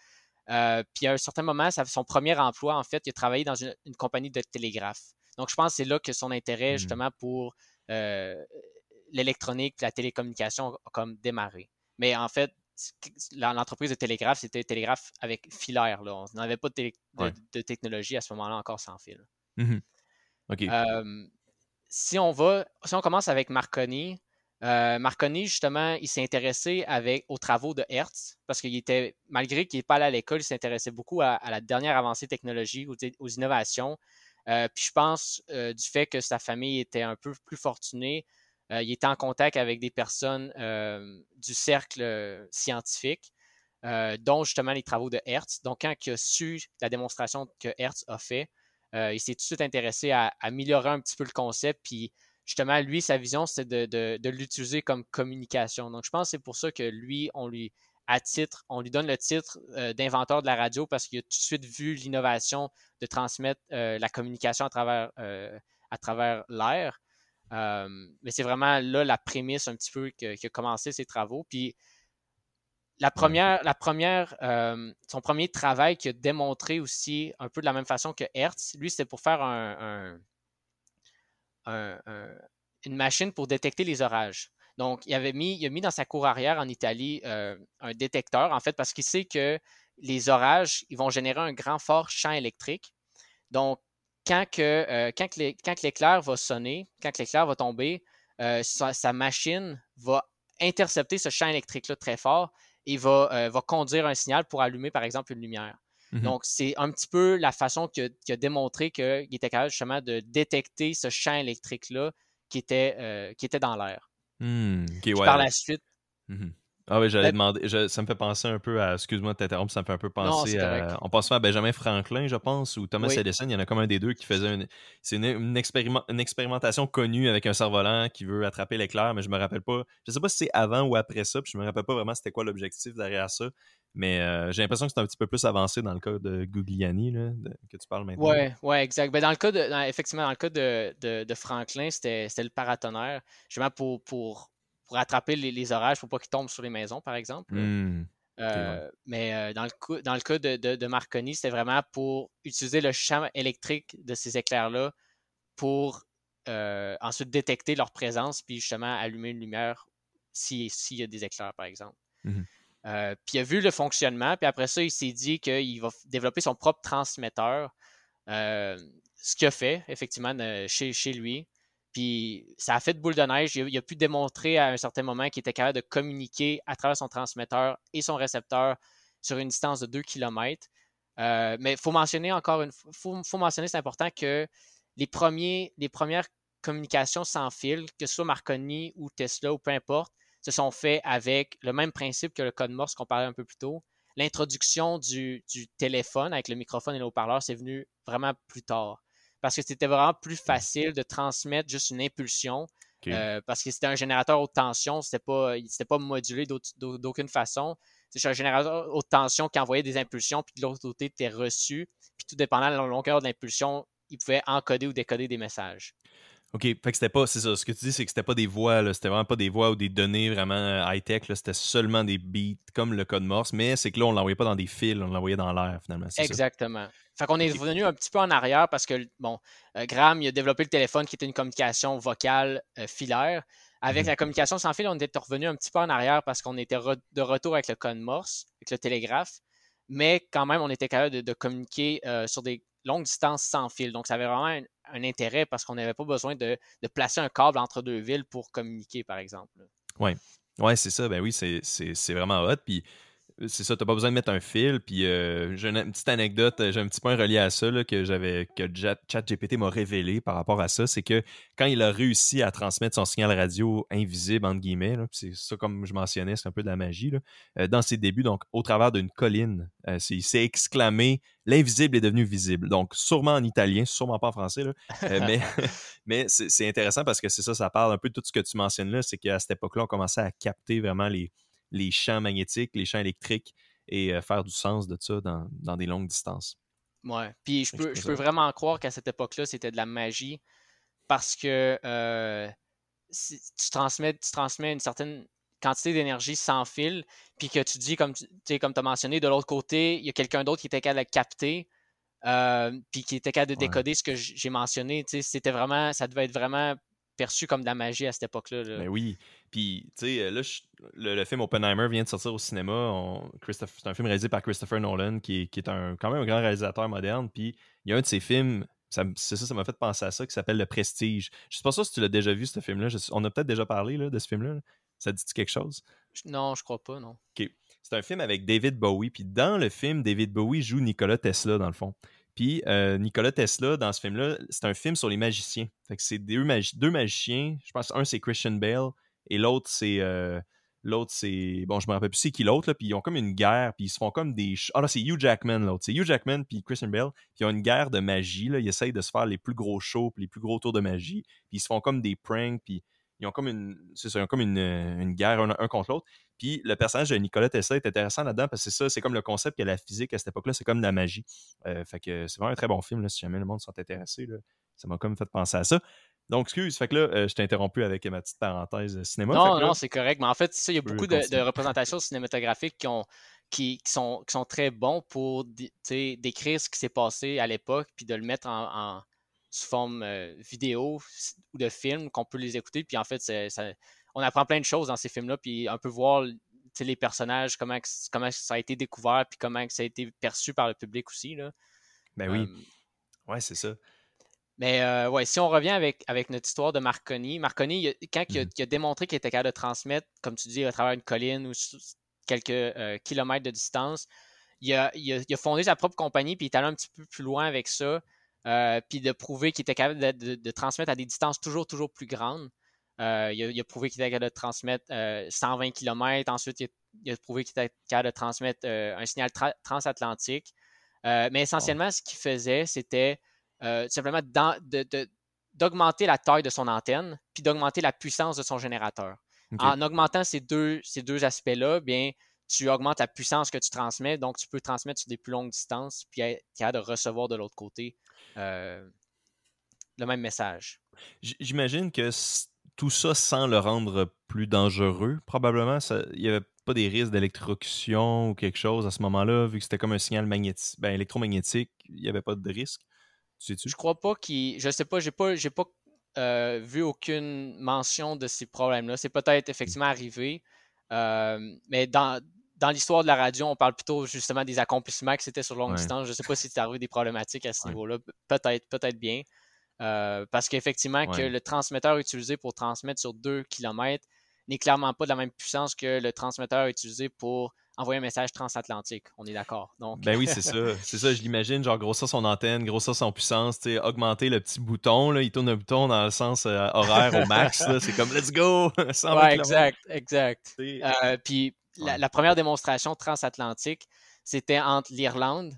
puis à un certain moment, ça, son premier emploi, en fait, il a travaillé dans une, compagnie de télégraphe. Donc je pense que c'est là que son intérêt, mmh. justement, pour l'électronique, la télécommunication a comme démarré. Mais en fait, l'entreprise de télégraphe, c'était télégraphe avec filaire. Là. On n'avait pas de, technologie à ce moment-là encore sans fil. Mmh si on va, si on commence avec Marconi, euh, Marconi, justement, il s'est intéressé aux travaux de Hertz parce qu'il était, malgré qu'il n'est pas allé à l'école, il s'intéressait beaucoup à, la dernière avancée technologique, aux, innovations. Euh, puis je pense euh, du fait que sa famille était un peu plus fortunée, il était en contact avec des personnes du cercle scientifique, dont justement les travaux de Hertz. Donc, quand il a su la démonstration que Hertz a fait, il s'est tout de suite intéressé à, améliorer un petit peu le concept. Puis, justement, lui, sa vision, c'était de, l'utiliser comme communication. Donc, je pense que c'est pour ça que lui, on lui, à titre, on lui donne le titre d'inventeur de la radio parce qu'il a tout de suite vu l'innovation de transmettre la communication à travers, à travers l'air. Euh, mais c'est vraiment là la prémisse un petit peu qui a commencé ses travaux. Puis la première, la première euh, son premier travail qui a démontré aussi un peu de la même façon que Hertz, lui, c'était pour faire un, une machine pour détecter les orages. Donc, il, avait mis, a mis dans sa cour arrière en Italie euh, un détecteur, en fait, parce qu'il sait que les orages, ils vont générer un grand fort champ électrique. Donc, quand, que, euh, l'éclair va sonner, quand l'éclair va tomber, euh, sa, machine va intercepter ce champ électrique-là très fort et va conduire un signal pour allumer, par exemple, une lumière. Mmh Donc, c'est un petit peu la façon qu'il a, démontré qu'il était capable justement de détecter ce champ électrique-là qui, était, qui était dans l'air. Mmh, par la suite, mmh ah oui, j'allais demander. ça me fait penser un peu à. Excuse-moi de t'interrompre, ça me fait un peu penser à. On pense à Benjamin Franklin, je pense, ou Thomas Edison. Il y en a comme un des deux qui faisait une. C'est une, expérimentation connue avec un cerf-volant qui veut attraper l'éclair, mais je me rappelle pas. Je sais pas si c'est avant ou après ça, puis je me rappelle pas vraiment c'était quoi l'objectif derrière ça. Mais euh, j'ai l'impression que c'est un petit peu plus avancé dans le cas de Gugliani là, que tu parles maintenant. Oui, ouais, exact. Ben, dans le cas de, effectivement, dans le cas de, Franklin, c'était le paratonnerre, justement pour, pour, pour attraper les, orages, pour pas qu'ils tombent sur les maisons, par exemple. Mmh. Euh, mais euh, dans, le coup, dans le cas de, de, Marconi, c'était vraiment pour utiliser le champ électrique de ces éclairs-là pour ensuite détecter leur présence, puis justement allumer une lumière s'il y a des éclairs, par exemple. Mmh euh, puis il a vu le fonctionnement, puis après ça, il s'est dit qu'il va développer son propre transmetteur. Euh, ce qu'il a fait, effectivement, chez, lui. Puis ça a fait de boule de neige. Il a, pu démontrer à un certain moment qu'il était capable de communiquer à travers son transmetteur et son récepteur sur une distance de 2 km. Euh, mais il faut mentionner encore une faut, faut mentionner, c'est important que les, premiers, les premières communications sans fil, que ce soit Marconi ou Tesla ou peu importe, se sont faits avec le même principe que le code Morse qu'on parlait un peu plus tôt. L'introduction du, téléphone avec le microphone et le haut-parleur, c'est venu vraiment plus tard. Parce que c'était vraiment plus facile de transmettre juste une impulsion. Euh, parce que c'était un générateur haute tension, c'était pas, pas modulé d'aucune façon. C'est un générateur haute tension qui envoyait des impulsions, puis de l'autre côté, était reçu. Puis tout dépendant de la longueur de l'impulsion, il pouvait encoder ou décoder des messages. OK, fait que c'était pas, c'est ça, ce que tu dis, c'est que c'était pas des voix, c'était vraiment pas des voix ou des données vraiment euh, high-tech, c'était seulement des beats comme le code Morse, mais c'est que là, on l'envoyait pas dans des fils, on l'envoyait dans l'air finalement. Exactement. Fait qu'on est revenu un petit peu en arrière parce que, bon, euh, Graham, il a développé le téléphone qui était une communication vocale euh, filaire. Avec mhm. la communication sans fil, on était revenu un petit peu en arrière parce qu'on était de retour avec le code Morse, avec le télégraphe, mais quand même, on était capable de, communiquer sur des longues distances sans fil. Donc, ça avait vraiment un intérêt parce qu'on n'avait pas besoin de, placer un câble entre deux villes pour communiquer, par exemple. Oui, ouais, c'est ça. Ben oui, c'est vraiment hot. C'est ça, t'as pas besoin de mettre un fil. Puis euh, j'ai une, petite anecdote, j'ai un petit point relié à ça que j'avais que ChatGPT m'a révélé par rapport à ça, c'est que quand il a réussi à transmettre son signal radio invisible entre guillemets, c'est ça comme je mentionnais, c'est un peu de la magie euh, dans ses débuts, donc au travers d'une colline, euh, il s'est exclamé l'invisible est devenu visible. Donc sûrement en italien, sûrement pas en français mais mais c'est intéressant parce que c'est ça, ça parle un peu de tout ce que tu mentionnes là, c'est qu'à cette époque-là, on commençait à capter vraiment les les champs magnétiques, les champs électriques et euh, faire du sens de ça dans, des longues distances. Ouais. Puis je peux, je peux vraiment croire qu'à cette époque-là, c'était de la magie parce que euh, tu, transmets, tu transmets une certaine quantité d'énergie sans fil, puis que tu dis, comme tu comme as mentionné, de l'autre côté, il y a quelqu'un d'autre qui était capable de capter, euh, puis qui était capable de décoder ce que j'ai mentionné. C'était vraiment, ça devait être vraiment perçu comme de la magie à cette époque-là. Mais ben oui. Puis, tu sais, là, le, film Oppenheimer vient de sortir au cinéma. C'est un film réalisé par Christopher Nolan, qui est, un, quand même un grand réalisateur moderne. Puis, il y a un de ses films, c'est ça, ça m'a fait penser à ça, qui s'appelle Le Prestige. Je sais pas si tu l'as déjà vu, ce film-là. On a peut-être déjà parlé de ce film-là. Ça dit quelque chose? Non, je crois pas, non. OK. C'est un film avec David Bowie. Puis, dans le film, David Bowie joue Nikola Tesla, dans le fond. Puis euh, Nikola Tesla, dans ce film-là, c'est un film sur les magiciens. C'est deux, magiciens. Je pense un c'est Christian Bale et l'autre c'est euh, l'autre c'est bon, je me rappelle plus c'est qui l'autre puis ils ont comme une guerre puis ils se font comme des ah là c'est Hugh Jackman l'autre, c'est Hugh Jackman puis Christian Bale, puis ils ont une guerre de magie ils essayent de se faire les plus gros shows, les plus gros tours de magie, puis ils se font comme des pranks puis ils ont comme une c'est ça, comme une, une guerre un contre l'autre. Puis le personnage de Nicolas Tesla est intéressant là-dedans parce que c'est ça, c'est comme le concept que la physique à cette époque-là, c'est comme de la magie. Euh, fait que c'est vraiment un très bon film, là, si jamais le monde sont intéressés. Ça m'a comme fait penser à ça. Donc, excuse, fait que là, euh, je t'ai interrompu avec ma petite parenthèse cinéma. Non, non, c'est correct. Mais en fait, il y a beaucoup de, représentations cinématographiques qui, ont, qui, sont, qui sont très bons pour décrire ce qui s'est passé à l'époque, puis de le mettre en, sous forme euh, vidéo ou de film, qu'on peut les écouter. Puis en fait, ça, on apprend plein de choses dans ces films-là, puis on peut voir les personnages, comment, comment ça a été découvert, puis comment ça a été perçu par le public aussi. Là. Ben oui. ouais, c'est ça. Mais euh, ouais, si on revient avec, avec notre histoire de Marconi, Marconi, quand mmh il, a, démontré qu'il était capable de transmettre, comme tu dis, à travers une colline ou quelques euh, kilomètres de distance, il a, fondé sa propre compagnie, puis il est allé un petit peu plus loin avec ça, euh, puis de prouver qu'il était capable de, transmettre à des distances toujours, toujours plus grandes. Euh, il, a, prouvé qu'il était capable de transmettre 120 euh, km. Ensuite, il a, prouvé qu'il était capable de transmettre euh, un signal transatlantique. mais essentiellement, ce qu'il faisait, c'était simplement d'augmenter la taille de son antenne, puis d'augmenter la puissance de son générateur. En augmentant ces deux, ces deux aspects-là, bien, tu augmentes la puissance que tu transmets, donc tu peux transmettre sur des plus longues distances, puis être capable de recevoir de l'autre côté le même message. J'imagine que tout ça sans le rendre plus dangereux, probablement, il n'y avait pas des risques d'électrocution ou quelque chose à ce moment-là, vu que c'était comme un signal magnétique, ben, électromagnétique, il n'y avait pas de risque? Tu sais-tu? Je crois pas qu'il. Je sais pas, j'ai pas, j'ai pas euh, vu aucune mention de ces problèmes-là. C'est peut-être effectivement arrivé, euh, mais dans, dans l'histoire de la radio, on parle plutôt justement des accomplissements que c'était sur longue distance. Je ne sais pas si c'est arrivé des problématiques à ce niveau-là. Peut-être, peut-être bien. Euh, parce qu'effectivement, que le transmetteur utilisé pour transmettre sur 2 km n'est clairement pas de la même puissance que le transmetteur utilisé pour envoyer un message transatlantique. On est d'accord. Donc... Ben oui, c'est ça. C'est ça, je l'imagine. Genre, grossir son antenne, grossir son puissance, augmenter le petit bouton. Là, il tourne un bouton dans le sens euh, horaire au max. C'est comme let's go! ouais, exact, exact. Euh, puis la, première démonstration transatlantique, c'était entre l'Irlande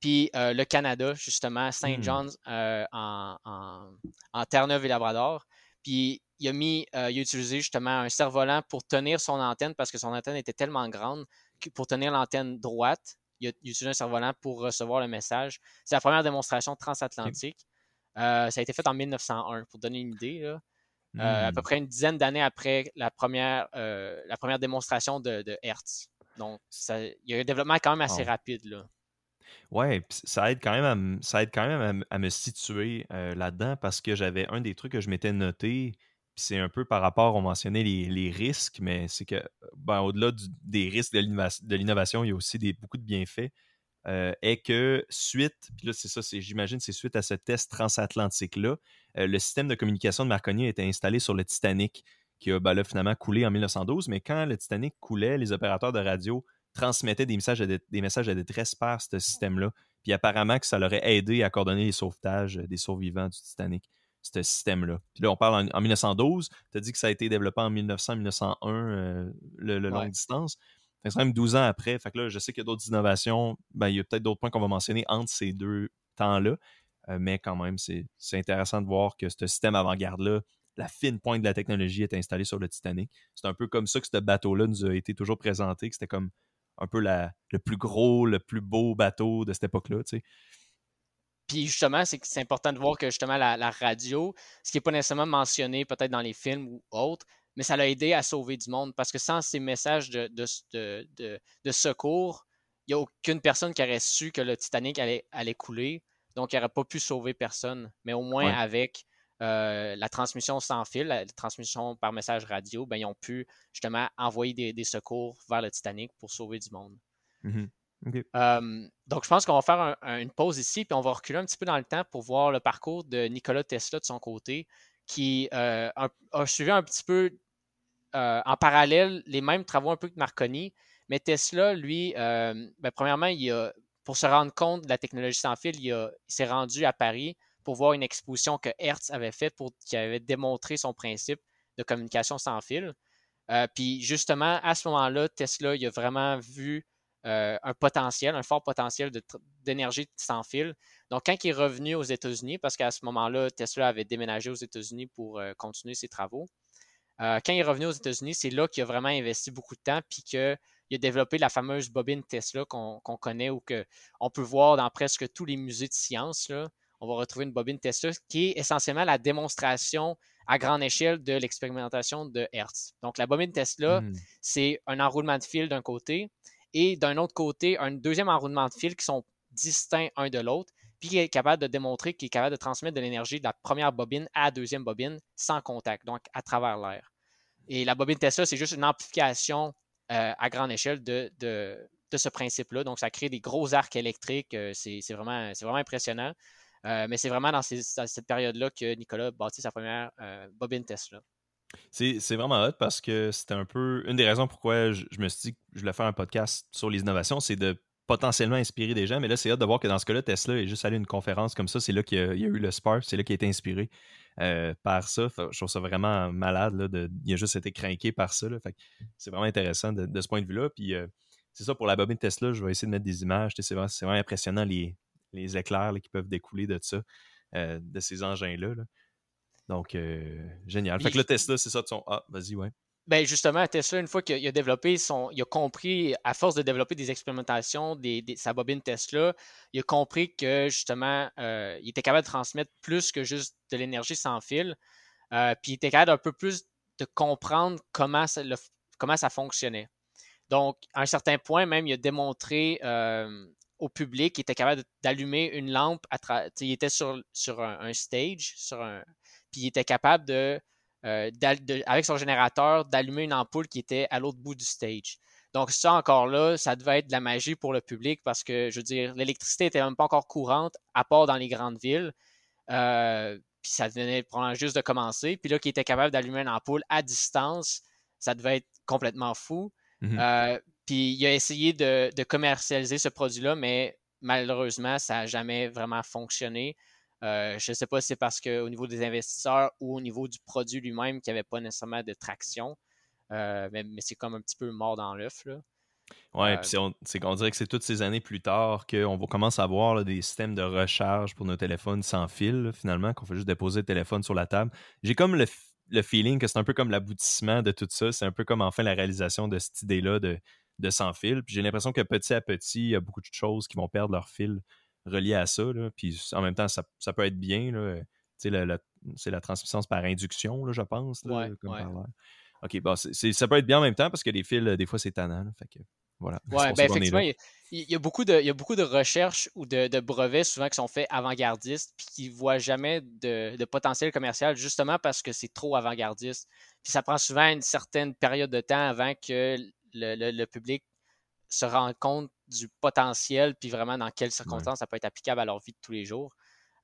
puis euh, le Canada, justement, Saint hmm. John's en, en, Terre-Neuve et Labrador. Puis il a mis, il a utilisé justement un cerf-volant pour tenir son antenne parce que son antenne était tellement grande pour tenir l'antenne droite. Il, a, utilisé un cerf-volant pour recevoir le message. C'est la première démonstration transatlantique. Euh, ça a été fait en 1901, pour donner une idée. Euh, à peu hmm. près une dizaine d'années après la première, euh, la première démonstration de, Hertz. Donc, il y a un développement quand même assez rapide. Là. Ouais, ça aide quand même à, ça aide quand même à, me situer là-dedans parce que j'avais un des trucs que je m'étais noté c'est un peu par rapport, on mentionnait les, risques, mais c'est que, ben, au-delà des risques de l'innovation, il y a aussi beaucoup de bienfaits. Euh, est que suite, puis là c'est ça, j'imagine c'est suite à ce test transatlantique-là, le système de communication de Marconi a été installé sur le Titanic, qui a ben, finalement coulé en 1912, mais quand le Titanic coulait, les opérateurs de radio transmettaient des messages, de, des messages de détresse par ce système-là, puis apparemment que ça leur aurait aidé à coordonner les sauvetages des survivants du Titanic ce système-là. Puis là, on parle en, 1912. Tu as dit que ça a été développé en 1900-1901, euh, le, longue distance. C'est quand même 12 ans après. Fait que là, je sais qu'il y a d'autres innovations. Ben, il y a peut-être d'autres points qu'on va mentionner entre ces deux temps-là. Euh, mais quand même, c'est intéressant de voir que ce système avant-garde-là, la fine pointe de la technologie est installée sur le Titanic. C'est un peu comme ça que ce bateau-là nous a été toujours présenté, que c'était comme un peu la, le plus gros, le plus beau bateau de cette époque-là. Tu sais. Puis justement, c'est important de voir que justement la, radio, ce qui n'est pas nécessairement mentionné peut-être dans les films ou autres, mais ça l'a aidé à sauver du monde parce que sans ces messages de, de, secours, il n'y a aucune personne qui aurait su que le Titanic allait, allait couler. Donc, il n'aurait pas pu sauver personne. Mais au moins, avec euh, la transmission sans fil, la, transmission par message radio, ben, ils ont pu justement envoyer des, secours vers le Titanic pour sauver du monde. Mmh donc, je pense qu'on va faire une pause ici, puis on va reculer un petit peu dans le temps pour voir le parcours de Nikola Tesla de son côté, qui euh, a, suivi un petit peu euh, en parallèle les mêmes travaux un peu que Marconi. Mais Tesla, lui, ben, premièrement, il a, pour se rendre compte de la technologie sans fil, il, s'est rendu à Paris pour voir une exposition que Hertz avait faite pour qui avait démontré son principe de communication sans fil. Euh, puis justement, à ce moment-là, Tesla, il a vraiment vu euh, un potentiel, un fort potentiel d'énergie sans fil. Donc, quand il est revenu aux États-Unis, parce qu'à ce moment-là, Tesla avait déménagé aux États-Unis pour euh, continuer ses travaux, quand il est revenu aux États-Unis, c'est là qu'il a vraiment investi beaucoup de temps, puis qu'il a développé la fameuse bobine Tesla qu'on connaît ou qu'on peut voir dans presque tous les musées de sciences. On va retrouver une bobine Tesla qui est essentiellement la démonstration à grande échelle de l'expérimentation de Hertz. Donc, la bobine Tesla, mmh. c'est un enroulement de fil d'un côté, et d'un autre côté, un deuxième enroulement de fil qui sont distincts un de l'autre, puis qui est capable de démontrer qu'il est capable de transmettre de l'énergie de la première bobine à la deuxième bobine sans contact, donc à travers l'air. Et la bobine Tesla, c'est juste une amplification euh, à grande échelle de, ce principe-là. Donc, ça crée des gros arcs électriques. Euh, c'est vraiment, vraiment impressionnant. Euh, mais c'est vraiment dans, cette période-là que Nicolas bâtit sa première bobine Tesla. C'est vraiment hot parce que c'était un peu une des raisons pourquoi je, me suis dit que je voulais faire un podcast sur les innovations, c'est de potentiellement inspirer des gens. Mais là, c'est hot de voir que dans ce cas-là, Tesla est juste allé à une conférence comme ça. C'est là qu'il y, a eu le spark, c'est là qu'il a été inspiré euh, par ça. Je trouve ça vraiment malade. De, il a juste été craqué par ça. C'est vraiment intéressant de, ce point de vue-là. Puis euh, c'est ça pour la bobine Tesla, je vais essayer de mettre des images. C'est vraiment, vraiment, impressionnant les, les éclairs qui peuvent découler de ça, euh, de ces engins-là. là donc, euh, génial. Fait que le Tesla, c'est ça de son. Ah, vas-y, ouais. Ben justement, Tesla, une fois qu'il a développé son. Il a compris, à force de développer des expérimentations, des, sa bobine Tesla, il a compris que justement, euh, il était capable de transmettre plus que juste de l'énergie sans fil. Euh, puis il était capable un peu plus de comprendre comment ça, comment ça fonctionnait. Donc, à un certain point, même, il a démontré euh, au public qu'il était capable d'allumer une lampe. À il était sur, sur un, stage, sur un, puis il était capable de euh, avec son générateur, d'allumer une ampoule qui était à l'autre bout du stage. Donc, ça, encore là, ça devait être de la magie pour le public parce que, je veux dire, l'électricité n'était même pas encore courante, à part dans les grandes villes. Euh, puis ça venait probablement juste de commencer. Puis là, qui était capable d'allumer une ampoule à distance, ça devait être complètement fou. Mm-hmm. Euh, puis il a essayé de, de commercialiser ce produit-là, mais malheureusement, ça n'a jamais vraiment fonctionné. Euh, je ne sais pas si c'est parce qu'au niveau des investisseurs ou au niveau du produit lui-même qu'il n'y avait pas nécessairement de traction, euh, mais, c'est comme un petit peu mort dans l'œuf. Oui, euh, puis c'est qu'on dirait que c'est toutes ces années plus tard qu'on commence à avoir des systèmes de recharge pour nos téléphones sans fil, finalement, qu'on fait juste déposer le téléphone sur la table. J'ai comme le, feeling que c'est un peu comme l'aboutissement de tout ça. C'est un peu comme enfin la réalisation de cette idée-là de, de sans fil. Puis j'ai l'impression que petit à petit, il y a beaucoup de choses qui vont perdre leur fil relié à ça. Là. Puis en même temps, ça, peut être bien. c'est la transmission par induction, là, je pense. OK, bon, ça peut être bien en même temps parce que les fils, des fois, c'est tannant. fait que, voilà. Ouais, ben effectivement, il y, a beaucoup de, il y a beaucoup de recherches ou de, brevets souvent qui sont faits avant-gardistes puis qui ne voient jamais de, potentiel commercial justement parce que c'est trop avant-gardiste. Puis ça prend souvent une certaine période de temps avant que le, le public se rendre compte du potentiel, puis vraiment dans quelles circonstances ça peut être applicable à leur vie de tous les jours.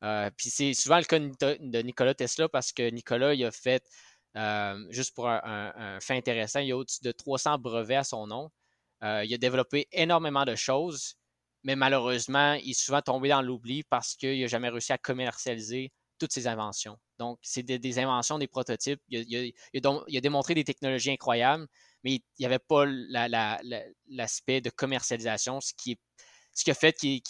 Euh, puis c'est souvent le cas de Nicolas Tesla parce que Nicolas, il a fait, euh, juste pour un, fait intéressant, il a au-dessus de 300 brevets à son nom. Euh, il a développé énormément de choses, mais malheureusement, il est souvent tombé dans l'oubli parce qu'il n'a jamais réussi à commercialiser toutes ses inventions. Donc, c'est des, inventions, des prototypes. Il a, démontré des technologies incroyables, mais il n'y avait pas l'aspect de commercialisation, ce qui, ce qui a fait qu'il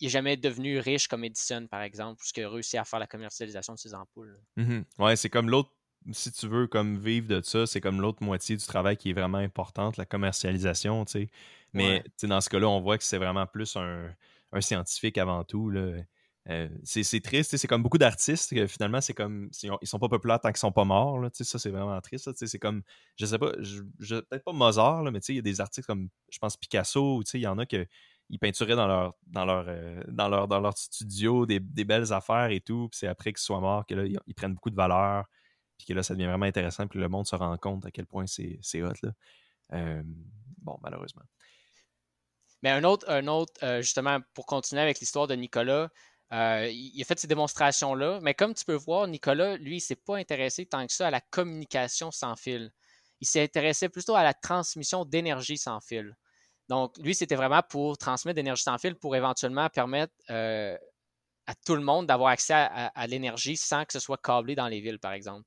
n'est jamais devenu riche comme Edison, par exemple, puisqu'il a réussi à faire la commercialisation de ses ampoules. Mm-hmm. Ouais, c'est comme l'autre, si tu veux comme vivre de ça, c'est comme l'autre moitié du travail qui est vraiment importante, la commercialisation, tu sais. Mais dans ce cas-là, on voit que c'est vraiment plus un, un, scientifique avant tout. Là. Euh, c'est triste, c'est comme beaucoup d'artistes finalement, c'est comme ils sont pas populaires tant qu'ils sont pas morts. Là, ça, c'est vraiment triste. C'est comme, je sais pas, peut-être pas Mozart, là, mais il y a des artistes comme, je pense, Picasso, il y en a que ils peinturaient dans leur dans leur euh, dans leur dans leur studio des, belles affaires et tout, puis c'est après qu'ils soient morts que là, ils, prennent beaucoup de valeur, puis que là, ça devient vraiment intéressant, puis le monde se rend compte à quel point c'est hot. Là. Euh, bon, malheureusement. Mais un autre, un autre justement, pour continuer avec l'histoire de Nicolas, euh, il a fait ces démonstrations-là, mais comme tu peux voir, Nicolas, lui, il ne s'est pas intéressé tant que ça à la communication sans fil. Il s'est intéressé plutôt à la transmission d'énergie sans fil. Donc, lui, c'était vraiment pour transmettre d'énergie sans fil pour éventuellement permettre euh, à tout le monde d'avoir accès à, l'énergie sans que ce soit câblé dans les villes, par exemple.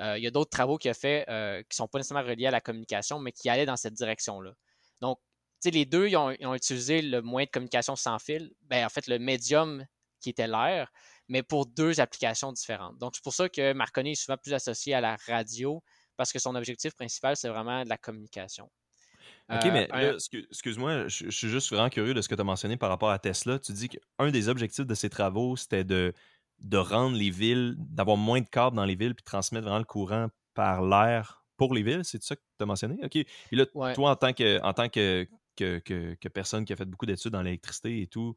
Euh, il y a d'autres travaux qu'il a fait qui ne sont pas nécessairement reliés à la communication, mais qui allaient dans cette direction-là. Donc, les deux, ils ont, ils ont, utilisé le moyen de communication sans fil. Ben, en fait, le médium qui était l'air, mais pour deux applications différentes. Donc, c'est pour ça que Marconi est souvent plus associé à la radio, parce que son objectif principal, c'est vraiment de la communication. OK, mais euh, excuse-moi, je, suis juste vraiment curieux de ce que tu as mentionné par rapport à Tesla. Tu dis qu'un des objectifs de ses travaux, c'était de, de rendre les villes, d'avoir moins de câbles dans les villes, puis de transmettre vraiment le courant par l'air pour les villes. C'est ça que tu as mentionné? OK. Puis là, toi, en tant que, en tant que, que, que personne qui a fait beaucoup d'études dans l'électricité et tout,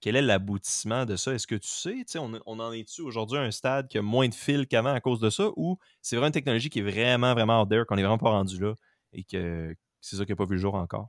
quel est l'aboutissement de ça? Est-ce que tu sais, on, on en est-tu aujourd'hui à un stade qui a moins de fils qu'avant à cause de ça ou c'est vraiment une technologie qui est vraiment, vraiment out there, qu'on n'est vraiment pas rendu là et que c'est ça qui n'a pas vu le jour encore?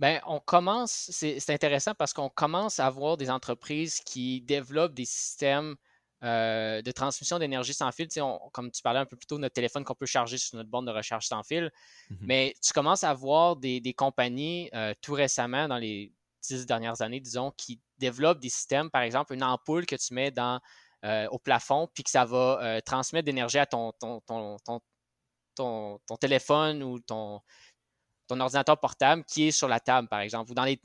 Bien, on commence, c'est intéressant parce qu'on commence à avoir des entreprises qui développent des systèmes euh, de transmission d'énergie sans fil. comme tu parlais un peu plus tôt, notre téléphone qu'on peut charger sur notre borne de recharge sans fil. Mmh Mais tu commences à voir des, compagnies euh, tout récemment, dans les dix dernières années, disons, qui développe des systèmes, par exemple, une ampoule que tu mets dans, euh, au plafond, puis que ça va euh, transmettre d'énergie à ton, ton, ton, téléphone ou ton, ton ordinateur portable qui est sur la table, par exemple. Ou dans les,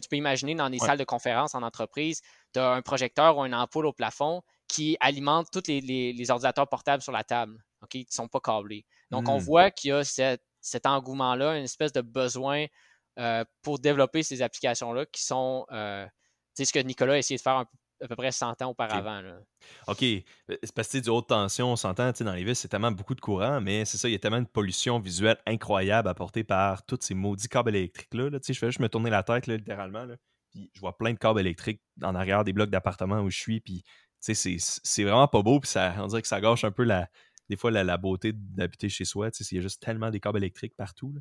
tu peux imaginer dans des salles de conférence en entreprise, tu as un projecteur ou une ampoule au plafond qui alimente tous les, ordinateurs portables sur la table. qui ne sont pas câblés. Donc, on mmh. voit qu'il y a cet engouement-là, une espèce de besoin pour développer ces applications-là qui sont c'est ce que Nicolas a essayé de faire un à peu près 100 ans auparavant. OK. Euh, c'est parce que du haute tension, on s'entend, dans les villes, c'est tellement beaucoup de courant, mais c'est ça, il y a tellement de pollution visuelle incroyable apportée par tous ces maudits câbles électriques-là. Je fais juste me tourner la tête, littéralement, puis je vois plein de câbles électriques en arrière des blocs d'appartements où je suis, puis c'est vraiment pas beau, puis ça, on dirait que ça gâche un peu la, des fois la, beauté d'habiter chez soi. Il y a juste tellement des câbles électriques partout.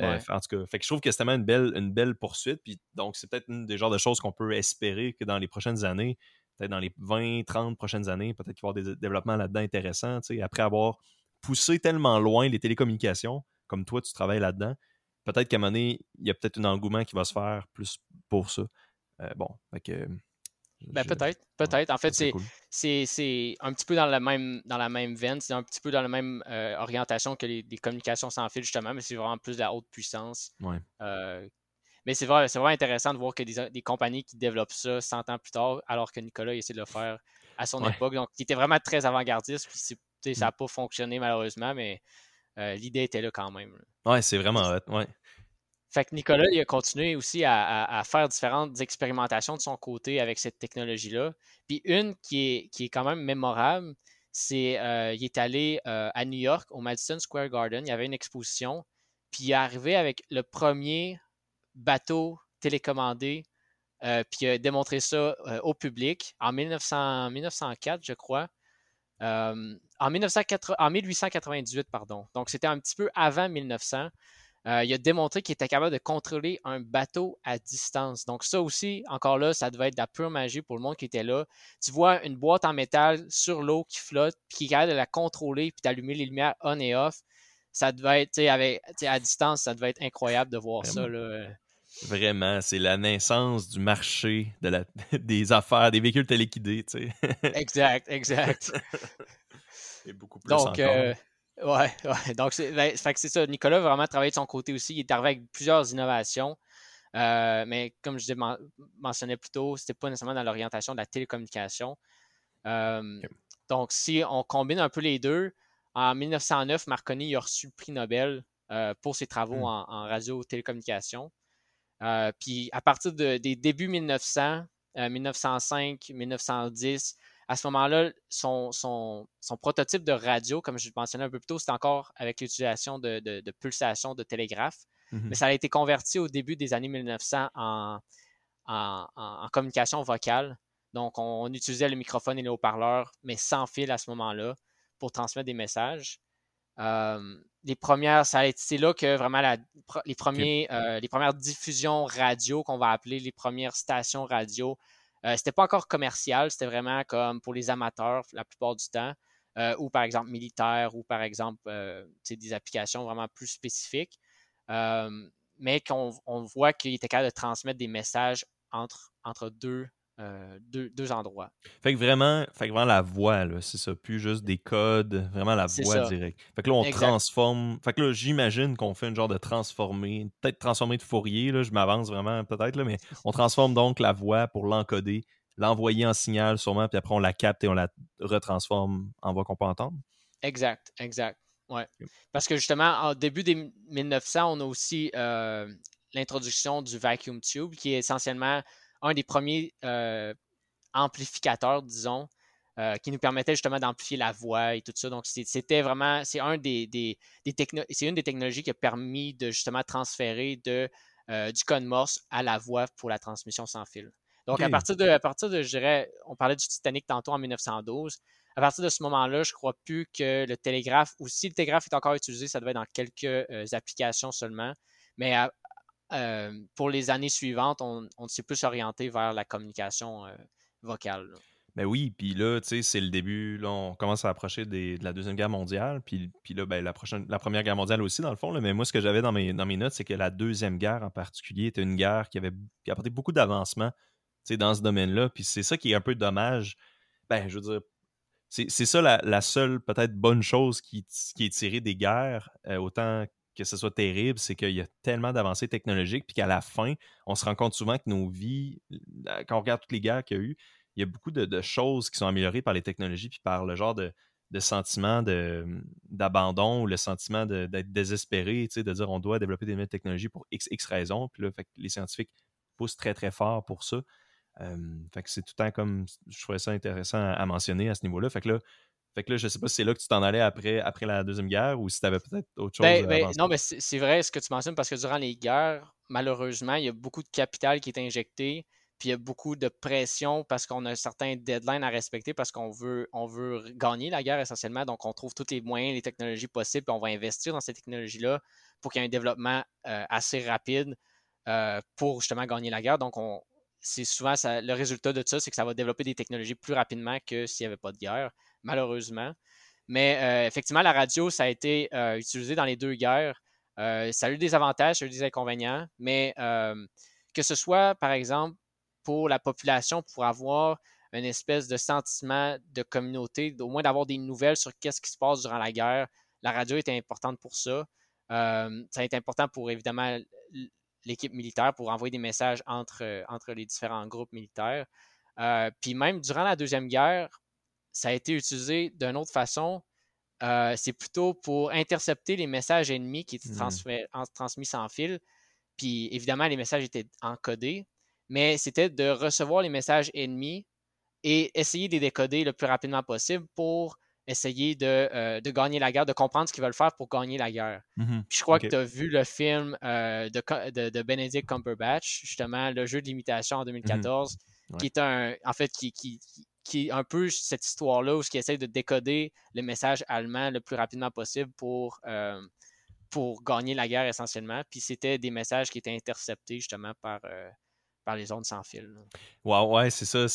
Euh, en tout cas, fait que je trouve que c'est tellement une belle, belle poursuite. Donc, c'est peut-être une des genres de choses qu'on peut espérer que dans les prochaines années, peut-être dans les 20, 30 prochaines années, peut-être qu'il va y avoir des développements là-dedans intéressants. Après avoir poussé tellement loin les télécommunications, comme toi, tu travailles là-dedans, peut-être qu'à un moment donné, il y a peut-être un engouement qui va se faire plus pour ça. Euh, bon, fait que ben, peut-être, peut-être. en fait, c'est, un petit peu dans la même, dans la même veine, c'est un petit peu dans la même euh, orientation que les, communications sans fil, justement, mais c'est vraiment plus de la haute puissance. Euh, mais c'est, vrai, vraiment intéressant de voir que des, des, compagnies qui développent ça 100 ans plus tard, alors que Nicolas essaie de le faire à son époque. Donc, il était vraiment très avant-gardiste, puis ça n'a mm. pas fonctionné malheureusement, mais euh, l'idée était là quand même. Ouais, c'est vraiment Ouais. Fait que Nicolas, il a continué aussi à, faire différentes expérimentations de son côté avec cette technologie-là. Puis une qui est, quand même mémorable, c'est euh, il est allé euh, à New York, au Madison Square Garden. Il y avait une exposition. Puis il est arrivé avec le premier bateau télécommandé. Euh, puis il a démontré ça au public en 1904, je crois. en, en 1898, pardon. Donc c'était un petit peu avant 1900. Euh, il a démontré qu'il était capable de contrôler un bateau à distance. Donc ça aussi, encore là, ça devait être de la pure magie pour le monde qui était là. Tu vois une boîte en métal sur l'eau qui flotte, puis qui est capable de la contrôler, puis d'allumer les lumières on et off. Ça devait être, avec, à distance, ça devait être incroyable de voir ça. Là. Vraiment, c'est la naissance du marché de la, des affaires, des véhicules téléguidés. exact, exact. Et beaucoup plus Donc, euh, Ouais, ouais. Donc, c'est ben, c'est ça. Nicolas a vraiment travaillé de son côté aussi. Il est arrivé avec plusieurs innovations. Euh, mais comme je mentionnais plus tôt, c'était pas nécessairement dans l'orientation de la télécommunication. Euh, donc, si on combine un peu les deux, en 1909, Marconi a reçu le prix Nobel euh, pour ses travaux hmm. en, en radio-télécommunication. puis à partir de, des débuts 1900, 1905, 1910, à ce moment-là, son, son, prototype de radio, comme je le mentionnais un peu plus tôt, c'était encore avec l'utilisation de, de, pulsations de télégraphe. Mmh Mais ça a été converti au début des années 1900 en, en, communication vocale. Donc, on, utilisait le microphone et les haut-parleurs, mais sans fil à ce moment-là, pour transmettre des messages. Euh, les premières, c'est là que vraiment les, premiers, euh, les premières diffusions radio qu'on va appeler les premières stations radio euh, c'était pas encore commercial, c'était vraiment comme pour les amateurs la plupart du temps, euh, ou par exemple militaire, ou par exemple euh, des applications vraiment plus spécifiques. mais qu'on on voit qu'il était capable de transmettre des messages entre deux, deux, endroits. Fait que vraiment, fait que vraiment la voix, c'est ça, plus juste des codes, vraiment la voix directe. Fait que là, on transforme. Fait que là, j'imagine qu'on fait un genre de transformé, peut-être transformé de Fourier, là, je m'avance vraiment peut-être, mais on transforme donc la voix pour l'encoder, l'envoyer en signal sûrement, puis après on la capte et on la retransforme en voix qu'on peut entendre. Exact, exact. Ouais. Parce que justement, au début des 1900, on a aussi euh, l'introduction du vacuum tube, qui est essentiellement un des premiers euh, amplificateurs, disons, euh, qui nous permettait justement d'amplifier la voix et tout ça. Donc, c'était vraiment, c'est un des, des, c'est une des technologies qui a permis de justement transférer de, euh, du code Morse à la voix pour la transmission sans fil. Donc, à partir de, à partir de, je dirais, on parlait du Titanic tantôt en 1912. À partir de ce moment-là, je crois plus que le télégraphe, ou si le télégraphe est encore utilisé, ça devait être dans quelques applications seulement. Mais à, euh, pour les années suivantes, on, s'est plus orienté vers la communication euh, vocale. Ben oui, puis là, tu sais, c'est le début. Là, on commence à approcher de la Deuxième Guerre mondiale. Puis, là, ben, la, prochaine, la Première Guerre mondiale aussi, dans le fond. mais moi, ce que j'avais dans mes, dans mes notes, c'est que la Deuxième Guerre en particulier était une guerre qui avait qui apporté beaucoup d'avancement dans ce domaine-là. Puis c'est ça qui est un peu dommage. Ben, je veux dire, c'est ça la, seule, peut-être, bonne chose qui, qui, est tirée des guerres, euh, autant que ce soit terrible, c'est qu'il y a tellement d'avancées technologiques, puis qu'à la fin, on se rend compte souvent que nos vies, quand on regarde toutes les guerres qu'il y a eu, il y a beaucoup de, choses qui sont améliorées par les technologies, puis par le genre de, de sentiment d'abandon ou le sentiment d'être désespéré, de dire on doit développer des nouvelles technologies pour x, x raisons. Puis là, les scientifiques poussent très, très fort pour ça. fait que c'est tout le temps comme. Je trouvais ça intéressant à, mentionner à ce niveau-là. Fait que là, fait que là, je sais pas si c'est là que tu t'en allais après, après la Deuxième Guerre ou si tu avais peut-être autre chose. Ben, ben, non, mais c'est vrai ce que tu mentionnes parce que durant les guerres, malheureusement, il y a beaucoup de capital qui est injecté puis il y a beaucoup de pression parce qu'on a un certain deadline à respecter parce qu'on veut, on veut gagner la guerre essentiellement. Donc, on trouve tous les moyens, les technologies possibles, puis on va investir dans ces technologies-là pour qu'il y ait un développement euh, assez rapide euh, pour justement gagner la guerre. Donc, c'est souvent le résultat de ça, c'est que ça va développer des technologies plus rapidement que s'il n'y avait pas de guerre, malheureusement. Mais euh, effectivement, la radio, ça a été utilisé dans les deux guerres. ça a eu des avantages, ça a eu des inconvénients, mais que ce soit, par exemple, pour la population pour avoir une espèce de sentiment de communauté, au moins d'avoir des nouvelles sur qu'est-ce qui se passe durant la guerre. La radio était importante pour ça. Euh, ça a été important pour évidemment l'équipe militaire pour envoyer des messages entre, entre les différents groupes militaires. Euh, puis même durant la Deuxième Guerre, ça a été utilisé d'une autre façon. Euh, c'est plutôt pour intercepter les messages ennemis qui étaient mmh. transmis sans fil. Puis évidemment, les messages étaient encodés mais c'était de recevoir les messages ennemis et essayer de les décoder le plus rapidement possible pour essayer de, euh, gagner la guerre, de comprendre ce qu'ils veulent faire pour gagner la guerre. Mmh je crois que tu as vu le film euh, de, de, Benedict Cumberbatch, justement, le jeu de l'imitation en 2014, mmh qui est un, en fait, qui, qui, qui est un peu cette histoire-là où qui essaie de décoder le message allemand le plus rapidement possible pour, euh, pour gagner la guerre essentiellement. Puis c'était des messages qui étaient interceptés justement par, par les ondes sans fil. Wow, ouais, c'est ça.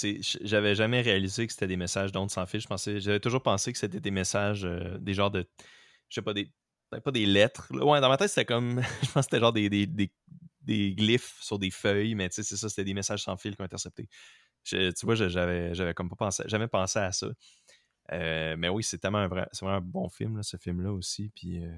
J'avais jamais réalisé que c'était des messages d'ondes sans fil. J'avais toujours pensé que c'était des messages, euh, des genres de, je sais pas, des, pas des lettres. Ouais, dans ma tête, c'était comme, je pense que c'était genre des, des, des, glyphes sur des feuilles, mais tu sais, c'est ça, c'était des messages sans fil qui ont intercepté. Tu vois, j'avais, j'avais comme pas pensé, jamais pensé à ça. Euh, mais oui, c'est tellement un vrai, c'est vraiment un bon film, ce film-là aussi. Puis, euh,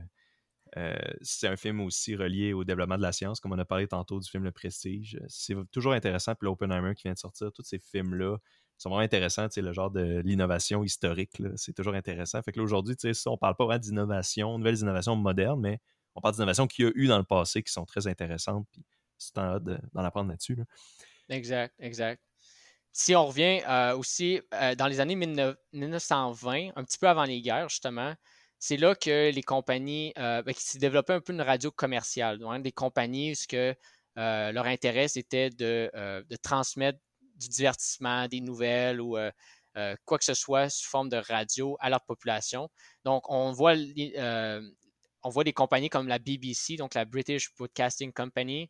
euh, c'est un film aussi relié au développement de la science, comme on a parlé tantôt du film Le Prestige. C'est toujours intéressant. Puis l'Oppenheimer qui vient de sortir, tous ces films-là sont vraiment intéressants. Le genre de l'innovation historique, c'est toujours intéressant. Fait que là, aujourd'hui, on parle pas vraiment d'innovation, nouvelles innovations modernes, mais on parle d'innovations qu'il y a eu dans le passé qui sont très intéressantes. Puis c'est en d'en apprendre là-dessus. Exact, exact. Si on revient euh, aussi euh, dans les années 1920, un petit peu avant les guerres, justement, c'est là que les compagnies, euh, ben, qui s'est développé un peu une radio commerciale. Donc, des compagnies, ce que leur intérêt, c'était de, transmettre du divertissement, des nouvelles ou quoi que ce soit sous forme de radio à leur population. Donc, on voit, on voit des compagnies comme la BBC, donc la British Broadcasting Company,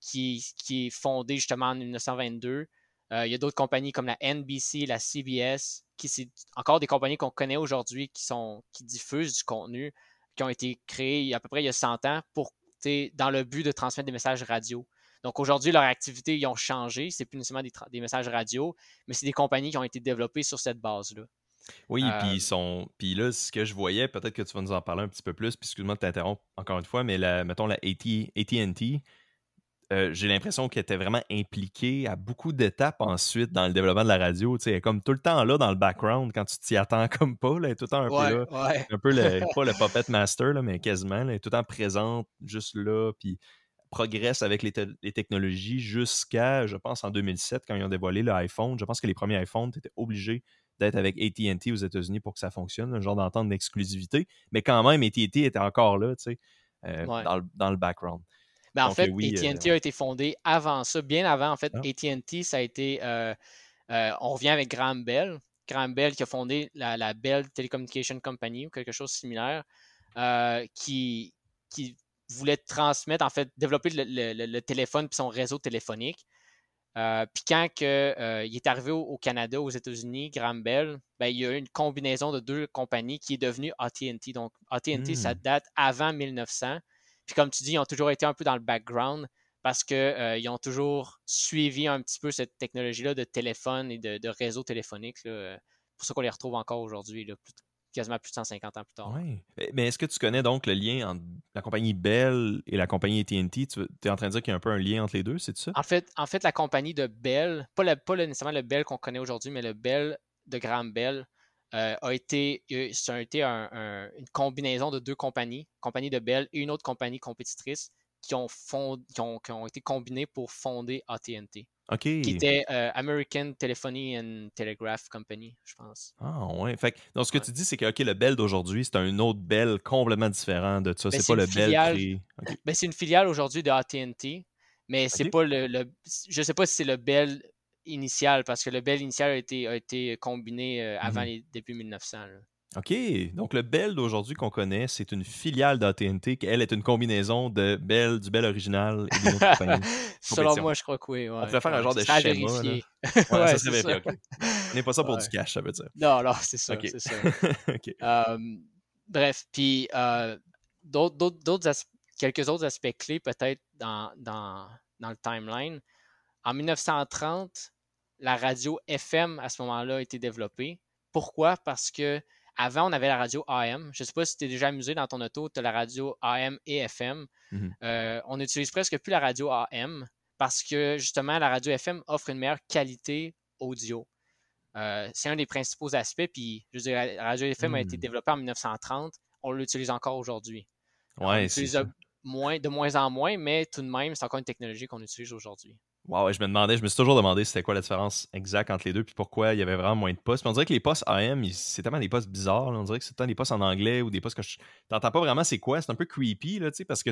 qui, qui est fondée justement en 1922. Il y a d'autres compagnies comme la NBC, la CBS, qui c'est encore des compagnies qu'on connaît aujourd'hui qui sont qui diffusent du contenu, qui ont été créées à peu près il y a 100 ans pour dans le but de transmettre des messages radio. Donc aujourd'hui, leur activité, ils ont changé. C'est plus nécessairement des, messages radio, mais c'est des compagnies qui ont été développées sur cette base-là. Oui, puis ils euh, sont. Puis là, ce que je voyais, peut-être que tu vas nous en parler un petit peu plus, puis excuse-moi de t'interrompre encore une fois, mais la, mettons la AT&T, euh, j'ai l'impression qu'elle était vraiment impliquée à beaucoup d'étapes ensuite dans le développement de la radio. Elle est comme tout le temps là dans le background quand tu t'y attends comme pas. elle est tout le temps un peu là. Un peu le, pas le puppet master, là, mais quasiment. elle est tout le temps présente, juste là, puis progresse avec les, technologies jusqu'à, je pense, en 2007, quand ils ont dévoilé l'iPhone. Je pense que les premiers iPhones, étaient obligés d'être avec AT&T aux États-Unis pour que ça fonctionne, un genre d'entente d'exclusivité. Mais quand même, AT&T était encore là, tu sais, euh, dans, dans, le background. Ben, en fait, AT&T euh, a été fondé avant ça, bien avant. En fait, ah. AT&T, ça a été... Euh, euh, on revient avec Graham Bell. Graham Bell qui a fondé la, Bell Telecommunication Company ou quelque chose de similaire, qui, qui voulait transmettre, en fait, développer le, téléphone puis son réseau téléphonique. puis quand que, il est arrivé au, Canada, aux États-Unis, Graham Bell, ben, il y a eu une combinaison de deux compagnies qui est devenue AT&T. Donc, AT&T, ça hmm. date avant 1900. Puis comme tu dis, ils ont toujours été un peu dans le background parce qu'ils euh, ont toujours suivi un petit peu cette technologie-là de téléphone et de, réseau téléphonique. C'est euh, pour ça qu'on les retrouve encore aujourd'hui, quasiment plus de 150 ans plus tard. Oui. Mais est-ce que tu connais donc le lien entre la compagnie Bell et la compagnie AT&T? Tu es en train de dire qu'il y a un peu un lien entre les deux, c'est ça? En fait, en fait, la compagnie de Bell, pas, pas nécessairement le Bell qu'on connaît aujourd'hui, mais le Bell de Graham Bell, a été, ça a été une combinaison de deux compagnies, compagnie de Bell et une autre compagnie compétitrice, qui ont, qui ont, été combinées pour fonder AT&T. Qui était American Telephony and Telegraph Company, je pense. Ah ouais. Fait donc ce que tu dis, c'est que le Bell d'aujourd'hui, c'est un autre Bell complètement différent de ça. Ben, c'est pas le Bell ben, c'est une filiale aujourd'hui de AT&T, mais c'est pas le, le, Je sais pas si c'est le Bell initial, parce que le Bell initial a été, a été combiné avant mmh les débuts 1900. OK. Donc, le Bell d'aujourd'hui qu'on connaît, c'est une filiale d'AT&T, qui, elle, est une combinaison de Bell, du Bell original et d'une autre compagnie. Selon moi, je crois que oui. On pourrait faire un genre de schéma. ouais, ça serait bien On n'est pas ça pour du cash, ça veut dire. Non, non, c'est ça. c'est ça. bref, puis euh, d'autres, quelques autres aspects clés peut-être dans, dans, dans le timeline. En 1930, la radio FM à ce moment-là a été développée. Pourquoi? Parce que avant, on avait la radio AM. Je ne sais pas si tu es déjà amusé dans ton auto, tu as la radio AM et FM. Mmh euh, on n'utilise presque plus la radio AM parce que justement, la radio FM offre une meilleure qualité audio. Euh, c'est un des principaux aspects. Puis, je veux dire, la radio FM a été mmh. développée en 1930. On l'utilise encore aujourd'hui. Ouais, c'est moins, de moins en moins, mais tout de même, c'est encore une technologie qu'on utilise aujourd'hui. Wow, je me demandais, je me suis toujours demandé c'était quoi la différence exacte entre les deux, puis pourquoi il y avait vraiment moins de postes. Puis on dirait que les postes AM, c'est tellement des postes bizarres. On dirait que c'est tellement des postes en anglais ou des postes que je t'entends pas vraiment c'est quoi. C'est un peu creepy, là, tu sais, parce que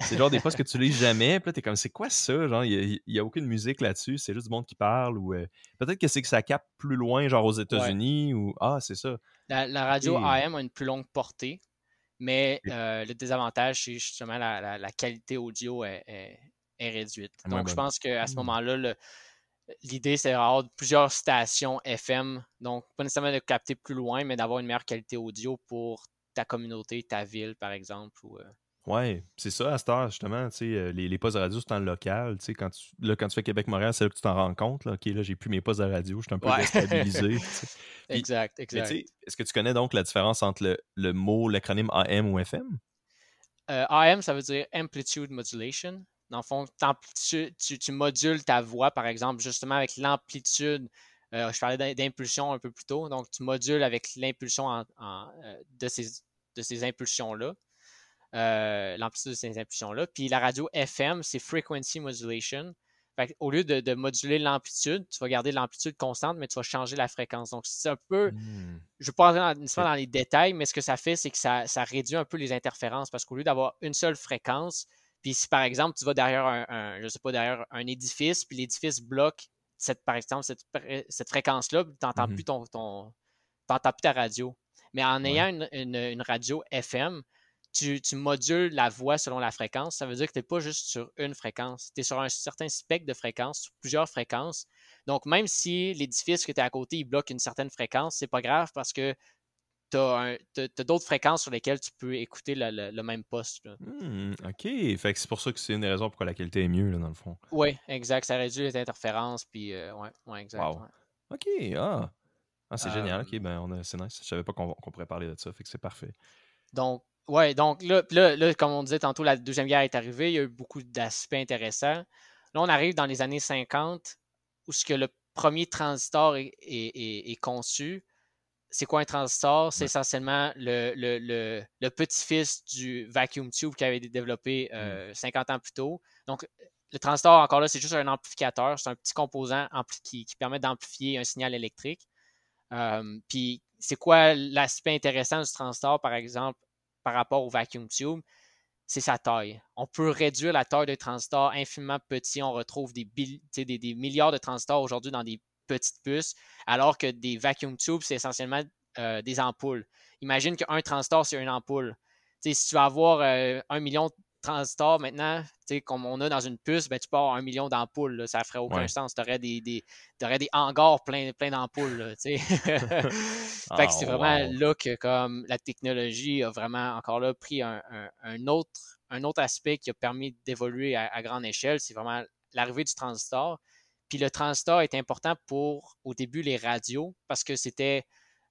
c'est genre des postes que tu lis jamais. Puis là, t'es comme, c'est quoi ça? Genre, il n'y a, aucune musique là-dessus, c'est juste du monde qui parle. ou euh, Peut-être que c'est que ça capte plus loin, genre aux États-Unis, ou Ah, c'est ça. La, radio AM a une plus longue portée, mais euh, le désavantage, c'est justement la, qualité audio est réduite. Donc, je pense qu'à ce mmh. moment-là, l'idée, c'est d'avoir plusieurs stations FM. Donc, pas nécessairement de capter plus loin, mais d'avoir une meilleure qualité audio pour ta communauté, ta ville, par exemple. Ou, euh Ouais, c'est ça, à cette heure, justement, euh, les, les postes de radio, c'est en local. Quand tu, là, quand tu fais Québec-Montréal, c'est là que tu t'en rends compte. Là, OK, là, j'ai plus mes postes de radio, je suis un peu déstabilisé. exact, exact. Est-ce que tu connais donc la différence entre le, le mot, l'acronyme AM ou FM? Euh, AM, ça veut dire Amplitude Modulation. Dans le fond, tu, tu, modules ta voix, par exemple, justement avec l'amplitude. Euh, je parlais d'impulsion un peu plus tôt. Donc, tu modules avec l'impulsion euh, de ces, de ces impulsions-là. Euh, l'amplitude de ces impulsions-là. Puis la radio FM, c'est Frequency Modulation. au lieu de, moduler l'amplitude, tu vas garder l'amplitude constante, mais tu vas changer la fréquence. Donc, c'est un peu. Mmh. Je ne vais pas rentrer dans, dans, les détails, mais ce que ça fait, c'est que ça, ça, réduit un peu les interférences parce qu'au lieu d'avoir une seule fréquence, puis si par exemple, tu vas derrière un, je sais pas, derrière un édifice, puis l'édifice bloque cette, par exemple, cette, fréquence-là, tu n'entends mmh plus ton, ton plus ta radio. Mais en ayant une, radio FM, tu, modules la voix selon la fréquence. Ça veut dire que tu n'es pas juste sur une fréquence. Tu es sur un certain spectre de fréquences, sur plusieurs fréquences. Donc, même si l'édifice que tu es à côté, il bloque une certaine fréquence, c'est pas grave parce que tu as, d'autres fréquences sur lesquelles tu peux écouter le, même poste. Mmh, OK. Fait que c'est pour ça que c'est une des raisons pourquoi la qualité est mieux, là, dans le fond. Oui, exact. Ça réduit les interférences. Puis, euh, ouais, ouais, exact. OK. Ah. ah c'est génial. OK, ben, on c'est nice. Je savais pas qu'on, pourrait parler de ça. Fait que c'est parfait. Donc, ouais, donc là, là, comme on disait tantôt, la Deuxième Guerre est arrivée. Il y a eu beaucoup d'aspects intéressants. Là, on arrive dans les années 50 où ce que le premier transistor est conçu c'est quoi un transistor? C'est essentiellement le, petit-fils du vacuum tube qui avait été développé 50 mmh. euh, ans plus tôt. Donc, le transistor, encore là, c'est juste un amplificateur. C'est un petit composant qui, permet d'amplifier un signal électrique. puis, c'est quoi l'aspect intéressant du transistor, par exemple, par rapport au vacuum tube? C'est sa taille. On peut réduire la taille d'un transistor infiniment petit. On retrouve des, des milliards de transistors aujourd'hui dans des petites puces, alors que des vacuum tubes, c'est essentiellement euh, des ampoules. Imagine qu'un transistor, c'est une ampoule. si tu vas avoir euh, un million de transistors maintenant, comme on a dans une puce, ben, tu peux avoir un million d'ampoules. Ça ferait aucun sens. Tu aurais des, des, des hangars pleins plein d'ampoules. c'est ah, vraiment là que comme, la technologie a vraiment encore là pris un, autre, un autre aspect qui a permis d'évoluer à grande échelle. C'est vraiment l'arrivée du transistor. Puis le transistor est important pour, au début, les radios, parce que c'était.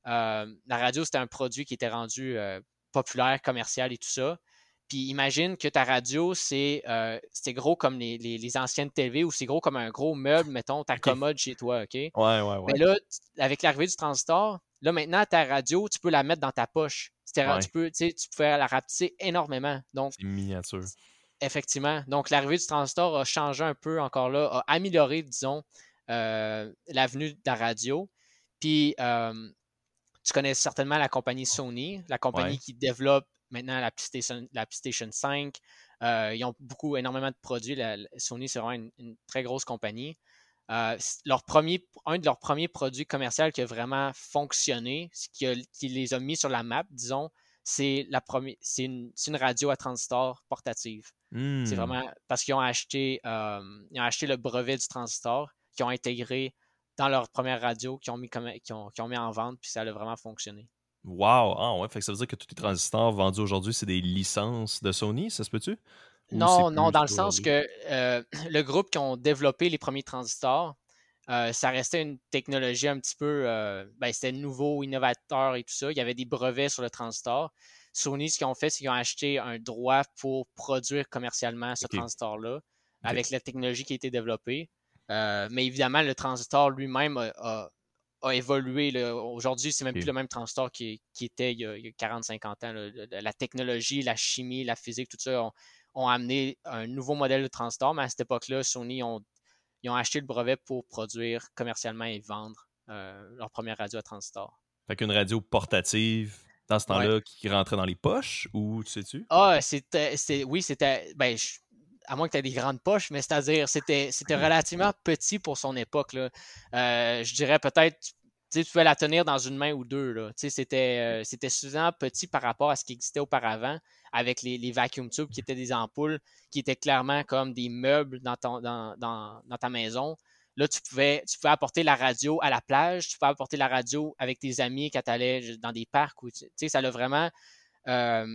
Euh, la radio, c'était un produit qui était rendu euh, populaire, commercial et tout ça. Puis imagine que ta radio, c'est euh, gros comme les, les, anciennes TV ou c'est gros comme un gros meuble, mettons, ta commode chez toi, OK? Ouais, ouais, ouais. Mais là, avec l'arrivée du transistor, Là, maintenant, ta radio, tu peux la mettre dans ta poche. Tu, peux, tu peux la rapetisser énormément. C'est miniature. Effectivement. Donc, l'arrivée du transistor a changé un peu encore là, a amélioré, disons, euh, l'avenue de la radio. Puis, euh, tu connais certainement la compagnie Sony, la compagnie qui développe maintenant la PlayStation, la PlayStation 5. Euh, ils ont beaucoup, énormément de produits. Sony, c'est vraiment une, très grosse compagnie. leur premier, un de leurs premiers produits commerciaux qui a vraiment fonctionné, qui, qui les a mis sur la map, disons, c'est la première, c'est une, une, radio à transistor portative. C'est mmh. vraiment parce qu'ils ont acheté, ils ont acheté le brevet du transistor, qu'ils ont intégré dans leur première radio, qu'ils ont mis, qui ont, mis en vente, puis ça a vraiment fonctionné. Wow! Ah ouais, fait que ça veut dire que tous les transistors vendus aujourd'hui, c'est des licences de Sony, ça se peut-tu? Non, non, dans le sens que euh, le groupe qui ont développé les premiers transistors, euh, ça restait une technologie un petit peu, euh, ben, c'était nouveau, innovateur et tout ça. Il y avait des brevets sur le transistor. Sony, ce qu'ils ont fait, c'est qu'ils ont acheté un droit pour produire commercialement ce transistor-là avec la technologie qui a été développée. Euh, mais évidemment, le transistor lui-même a, évolué. Aujourd'hui, c'est même plus le même transistor qui, était il y a, 40-50 ans. La technologie, la chimie, la physique, tout ça ont, amené un nouveau modèle de transistor. Mais à cette époque-là, Sony ont, ils ont acheté le brevet pour produire commercialement et vendre euh, leur première radio à transistor. Fait qu'une radio portative dans ce temps-là qui rentrait dans les poches ou tu sais-tu? Ah, c'était. Oui, c'était. Ben, à moins que tu aies des grandes poches, mais c'est-à-dire, c'était, c'était relativement petit pour son époque. Là. Euh, je dirais peut-être, tu pouvais la tenir dans une main ou deux. Là. C'était, euh, c'était suffisamment petit par rapport à ce qui existait auparavant avec les, les, vacuum tubes qui étaient des ampoules, qui étaient clairement comme des meubles dans, ton, dans, dans, dans ta maison. Là, tu pouvais, tu pouvais apporter la radio à la plage, tu pouvais apporter la radio avec tes amis quand tu allais dans des parcs. Où, tu sais, ça a vraiment euh,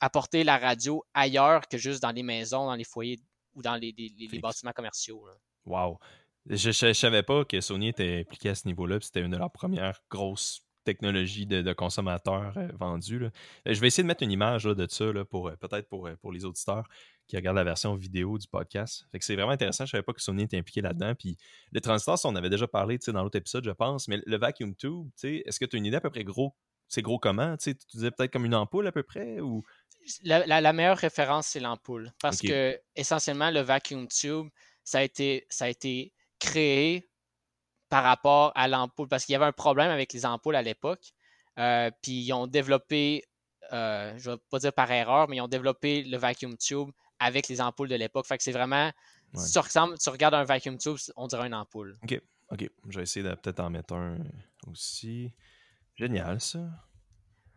apporté la radio ailleurs que juste dans les maisons, dans les foyers ou dans les, les, bâtiments commerciaux. Wow! Je ne savais pas que Sony était impliqué à ce niveau-là. C'était une de leurs premières grosses technologies de, consommateurs euh, vendues. Je vais essayer de mettre une image de ça pour euh, peut-être pour, pour les auditeurs qui regardent la version vidéo du podcast. Fait que c'est vraiment intéressant. Je savais pas que Sony était impliqué là-dedans. Puis le transistor, on avait déjà parlé dans l'autre épisode, je pense. Mais le vacuum tube, est-ce que tu as une idée à peu près gros? C'est gros comment? Tu disais peut-être comme une ampoule à peu près? ou? La, meilleure référence, c'est l'ampoule. Parce que essentiellement, le vacuum tube, ça a été, ça a été créé par rapport à l'ampoule. Parce qu'il y avait un problème avec les ampoules à l'époque. Euh, puis ils ont développé, euh, je ne vais pas dire par erreur, mais ils ont développé le vacuum tube avec les ampoules de l'époque. Fait que c'est vraiment. Si tu, regardes un vacuum tube, on dirait une ampoule. OK. OK. Je vais essayer de peut-être en mettre un aussi. Génial, ça.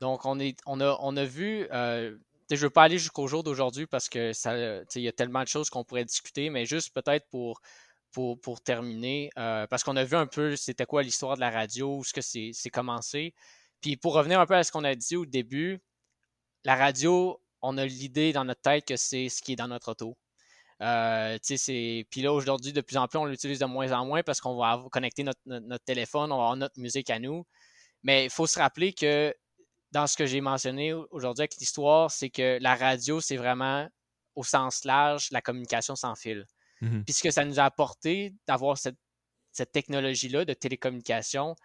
Donc, on, est, on, a, on a vu. Euh, je ne veux pas aller jusqu'au jour d'aujourd'hui parce que ça, il y a tellement de choses qu'on pourrait discuter, mais juste peut-être pour, pour, terminer, euh, parce qu'on a vu un peu c'était quoi l'histoire de la radio, où ce que c'est commencé. Puis pour revenir un peu à ce qu'on a dit au début, la radio on a l'idée dans notre tête que c'est ce qui est dans notre auto. Euh, puis là, aujourd'hui, de plus en plus, on l'utilise de moins en moins parce qu'on va connecter notre, téléphone, on va avoir notre musique à nous. Mais il faut se rappeler que dans ce que j'ai mentionné aujourd'hui avec l'histoire, c'est que la radio, c'est vraiment au sens large la communication sans fil. Mmh puis ce que ça nous a apporté d'avoir cette, technologie-là de télécommunication,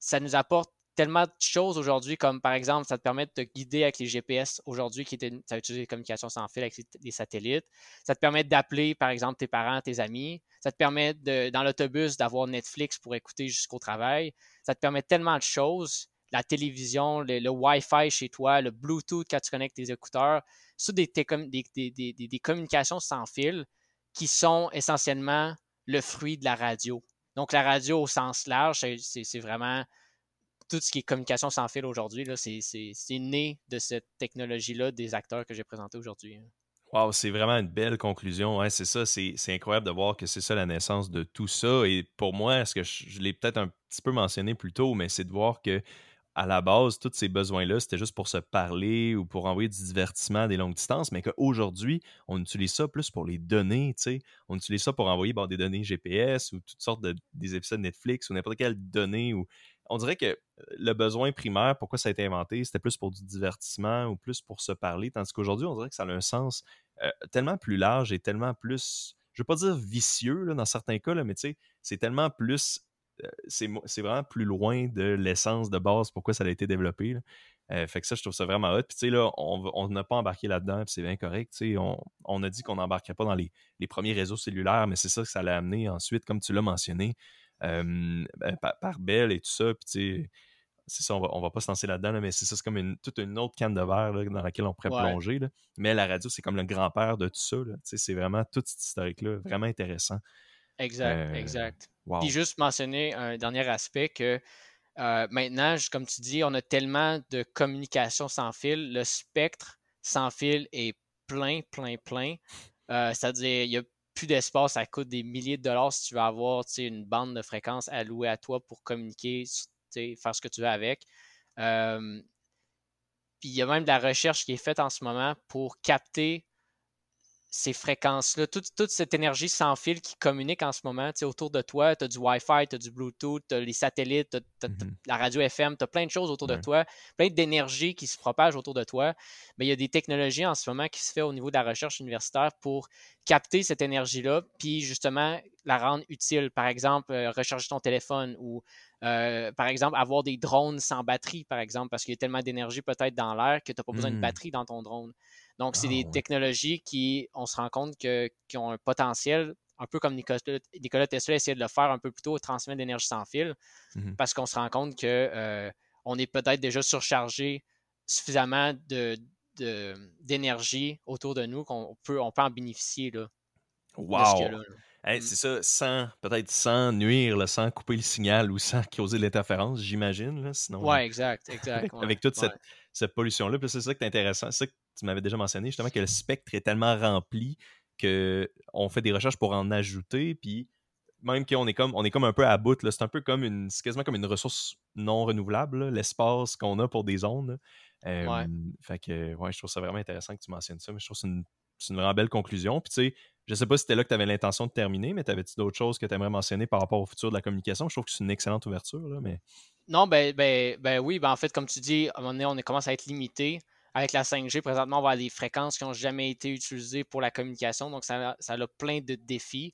ça nous apporte tellement de choses aujourd'hui, comme par exemple, ça te permet de te guider avec les GPS aujourd'hui, qui était, ça utilise les communications sans fil avec les satellites. Ça te permet d'appeler, par exemple, tes parents, tes amis. Ça te permet, dans l'autobus, d'avoir Netflix pour écouter jusqu'au travail. Ça te permet tellement de choses. La télévision, le, Wi-Fi chez toi, le Bluetooth quand tu connectes tes écouteurs. C'est des, des, des, des communications sans fil qui sont essentiellement le fruit de la radio. Donc, la radio au sens large, c'est vraiment tout ce qui est communication sans fil aujourd'hui, c'est né de cette technologie-là des acteurs que j'ai présentés aujourd'hui. Hein. Wow, c'est vraiment une belle conclusion. c'est ça, c'est incroyable de voir que c'est ça la naissance de tout ça. Et pour moi, ce que je l'ai peut-être un petit peu mentionné plus tôt, mais c'est de voir que à la base, tous ces besoins-là, c'était juste pour se parler ou pour envoyer du divertissement à des longues distances, mais qu'aujourd'hui, on utilise ça plus pour les données, tu sais. On utilise ça pour envoyer des données GPS ou toutes sortes de des épisodes Netflix ou n'importe quelle donnée. On dirait que le besoin primaire, pourquoi ça a été inventé, c'était plus pour du divertissement ou plus pour se parler, tandis qu'aujourd'hui, on dirait que ça a un sens euh, tellement plus large et tellement plus, je ne veux pas dire vicieux dans certains cas, là, mais tu sais, c'est tellement plus c'est vraiment plus loin de l'essence de base, pourquoi ça a été développé. fait que ça, je trouve ça vraiment hot. Puis, tu sais, là, on n'a pas embarqué là-dedans, puis c'est bien correct. Tu sais, on, a dit qu'on n'embarquerait pas dans les, premiers réseaux cellulaires, mais c'est ça que ça l'a amené ensuite, comme tu l'as mentionné, ben, par, Bell et tout ça. Puis, tu sais, c'est ça, on va, va pas se lancer là-dedans, mais c'est ça, c'est comme une, toute une autre canne de verre dans laquelle on pourrait plonger. Mais la radio, c'est comme le grand-père de tout ça. C'est vraiment tout cet historique-là, vraiment intéressant. Exact, euh, exact. Puis juste mentionner un dernier aspect que euh, maintenant, comme tu dis, on a tellement de communication sans fil. Le spectre sans fil est plein, plein, plein. Euh, c'est-à-dire, il n'y a plus d'espace, ça coûte des milliers de dollars si tu veux avoir une bande de fréquences allouée à toi pour communiquer faire ce que tu veux avec. puis il y a même de la recherche qui est faite en ce moment pour capter ces fréquences-là, toute, cette énergie sans fil qui communique en ce moment autour de toi. Tu as du Wi-Fi, tu as du Bluetooth, tu as les satellites, tu as, mmh la radio FM, tu as plein de choses autour de toi, plein d'énergie qui se propage autour de toi. Mais il y a des technologies en ce moment qui se font au niveau de la recherche universitaire pour capter cette énergie-là, puis justement la rendre utile. Par exemple, euh, recharger ton téléphone ou euh, par exemple, avoir des drones sans batterie, par exemple, parce qu'il y a tellement d'énergie peut-être dans l'air que tu n'as pas besoin de mmh. batterie dans ton drone. Donc, c'est ah, des technologies qui, on se rend compte que, qui ont un potentiel, un peu comme Nicolas, Tesla essayait de le faire un peu plus tôt, transmettre d'énergie sans fil, mmh parce qu'on se rend compte que euh, on est peut-être déjà surchargé suffisamment de, d'énergie autour de nous qu'on peut, on peut en bénéficier. Là, wow! Mmh. c'est ça, sans peut-être sans nuire, sans couper le signal ou sans causer l'interférence, j'imagine. Sinon, ouais, exact, exact. avec, toute cette, pollution-là. c'est ça qui est intéressant. C'est ça que tu m'avais déjà mentionné, justement, que le spectre est tellement rempli qu'on fait des recherches pour en ajouter. Puis même qu'on est comme on est comme un peu à bout. C'est un peu comme une. C'est quasiment comme une ressource non renouvelable, l'espace qu'on a pour des ondes. Fait que ouais, je trouve ça vraiment intéressant que tu mentionnes ça, mais je trouve que c'est une, une, vraiment belle conclusion. Puis tu sais, je sais pas si c'était là que tu avais l'intention de terminer, mais t'avais-tu d'autres choses que tu aimerais mentionner par rapport au futur de la communication? Je trouve que c'est une excellente ouverture, là, mais. Non, ben, ben, ben oui, ben en fait, comme tu dis, à un moment donné, on commence à être limité. Avec la 5G, présentement, on va avoir des fréquences qui n'ont jamais été utilisées pour la communication, donc ça, ça a plein de défis.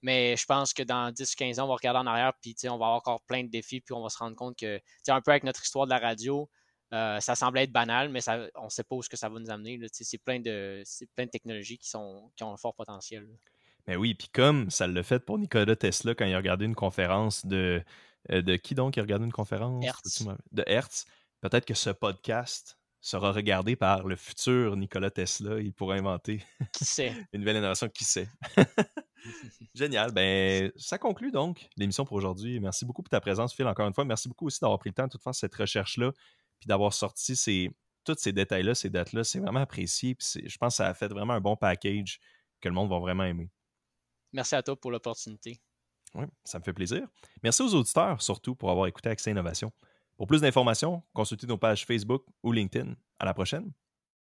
Mais je pense que dans 10-15 ans, on va regarder en arrière, puis on va avoir encore plein de défis, puis on va se rendre compte que, un peu avec notre histoire de la radio, euh, ça semble être banal, mais on ne sait pas où ce que ça va nous amener. C'est plein de, plein de technologies qui, sont, qui ont un fort potentiel. Mais oui, puis comme ça l'a fait pour Nikola Tesla quand il a regardé une conférence de. Euh, de qui donc il a regardé une conférence? De Hertz. Peut-être que ce podcast sera regardé par le futur Nikola Tesla. Il pourra inventer une nouvelle innovation. Qui sait? Génial. Ben, ça conclut donc l'émission pour aujourd'hui. Merci beaucoup pour ta présence, Phil, encore une fois. Merci beaucoup aussi d'avoir pris le temps de toute faire cette recherche-là puis d'avoir sorti ces, tous ces détails-là, ces dates-là, c'est vraiment apprécié. Puis je pense que ça a fait vraiment un bon package que le monde va vraiment aimer. Merci à toi pour l'opportunité. Oui, ça me fait plaisir. Merci aux auditeurs, surtout, pour avoir écouté Accès Innovation. Pour plus d'informations, consultez nos pages Facebook ou LinkedIn. À la prochaine.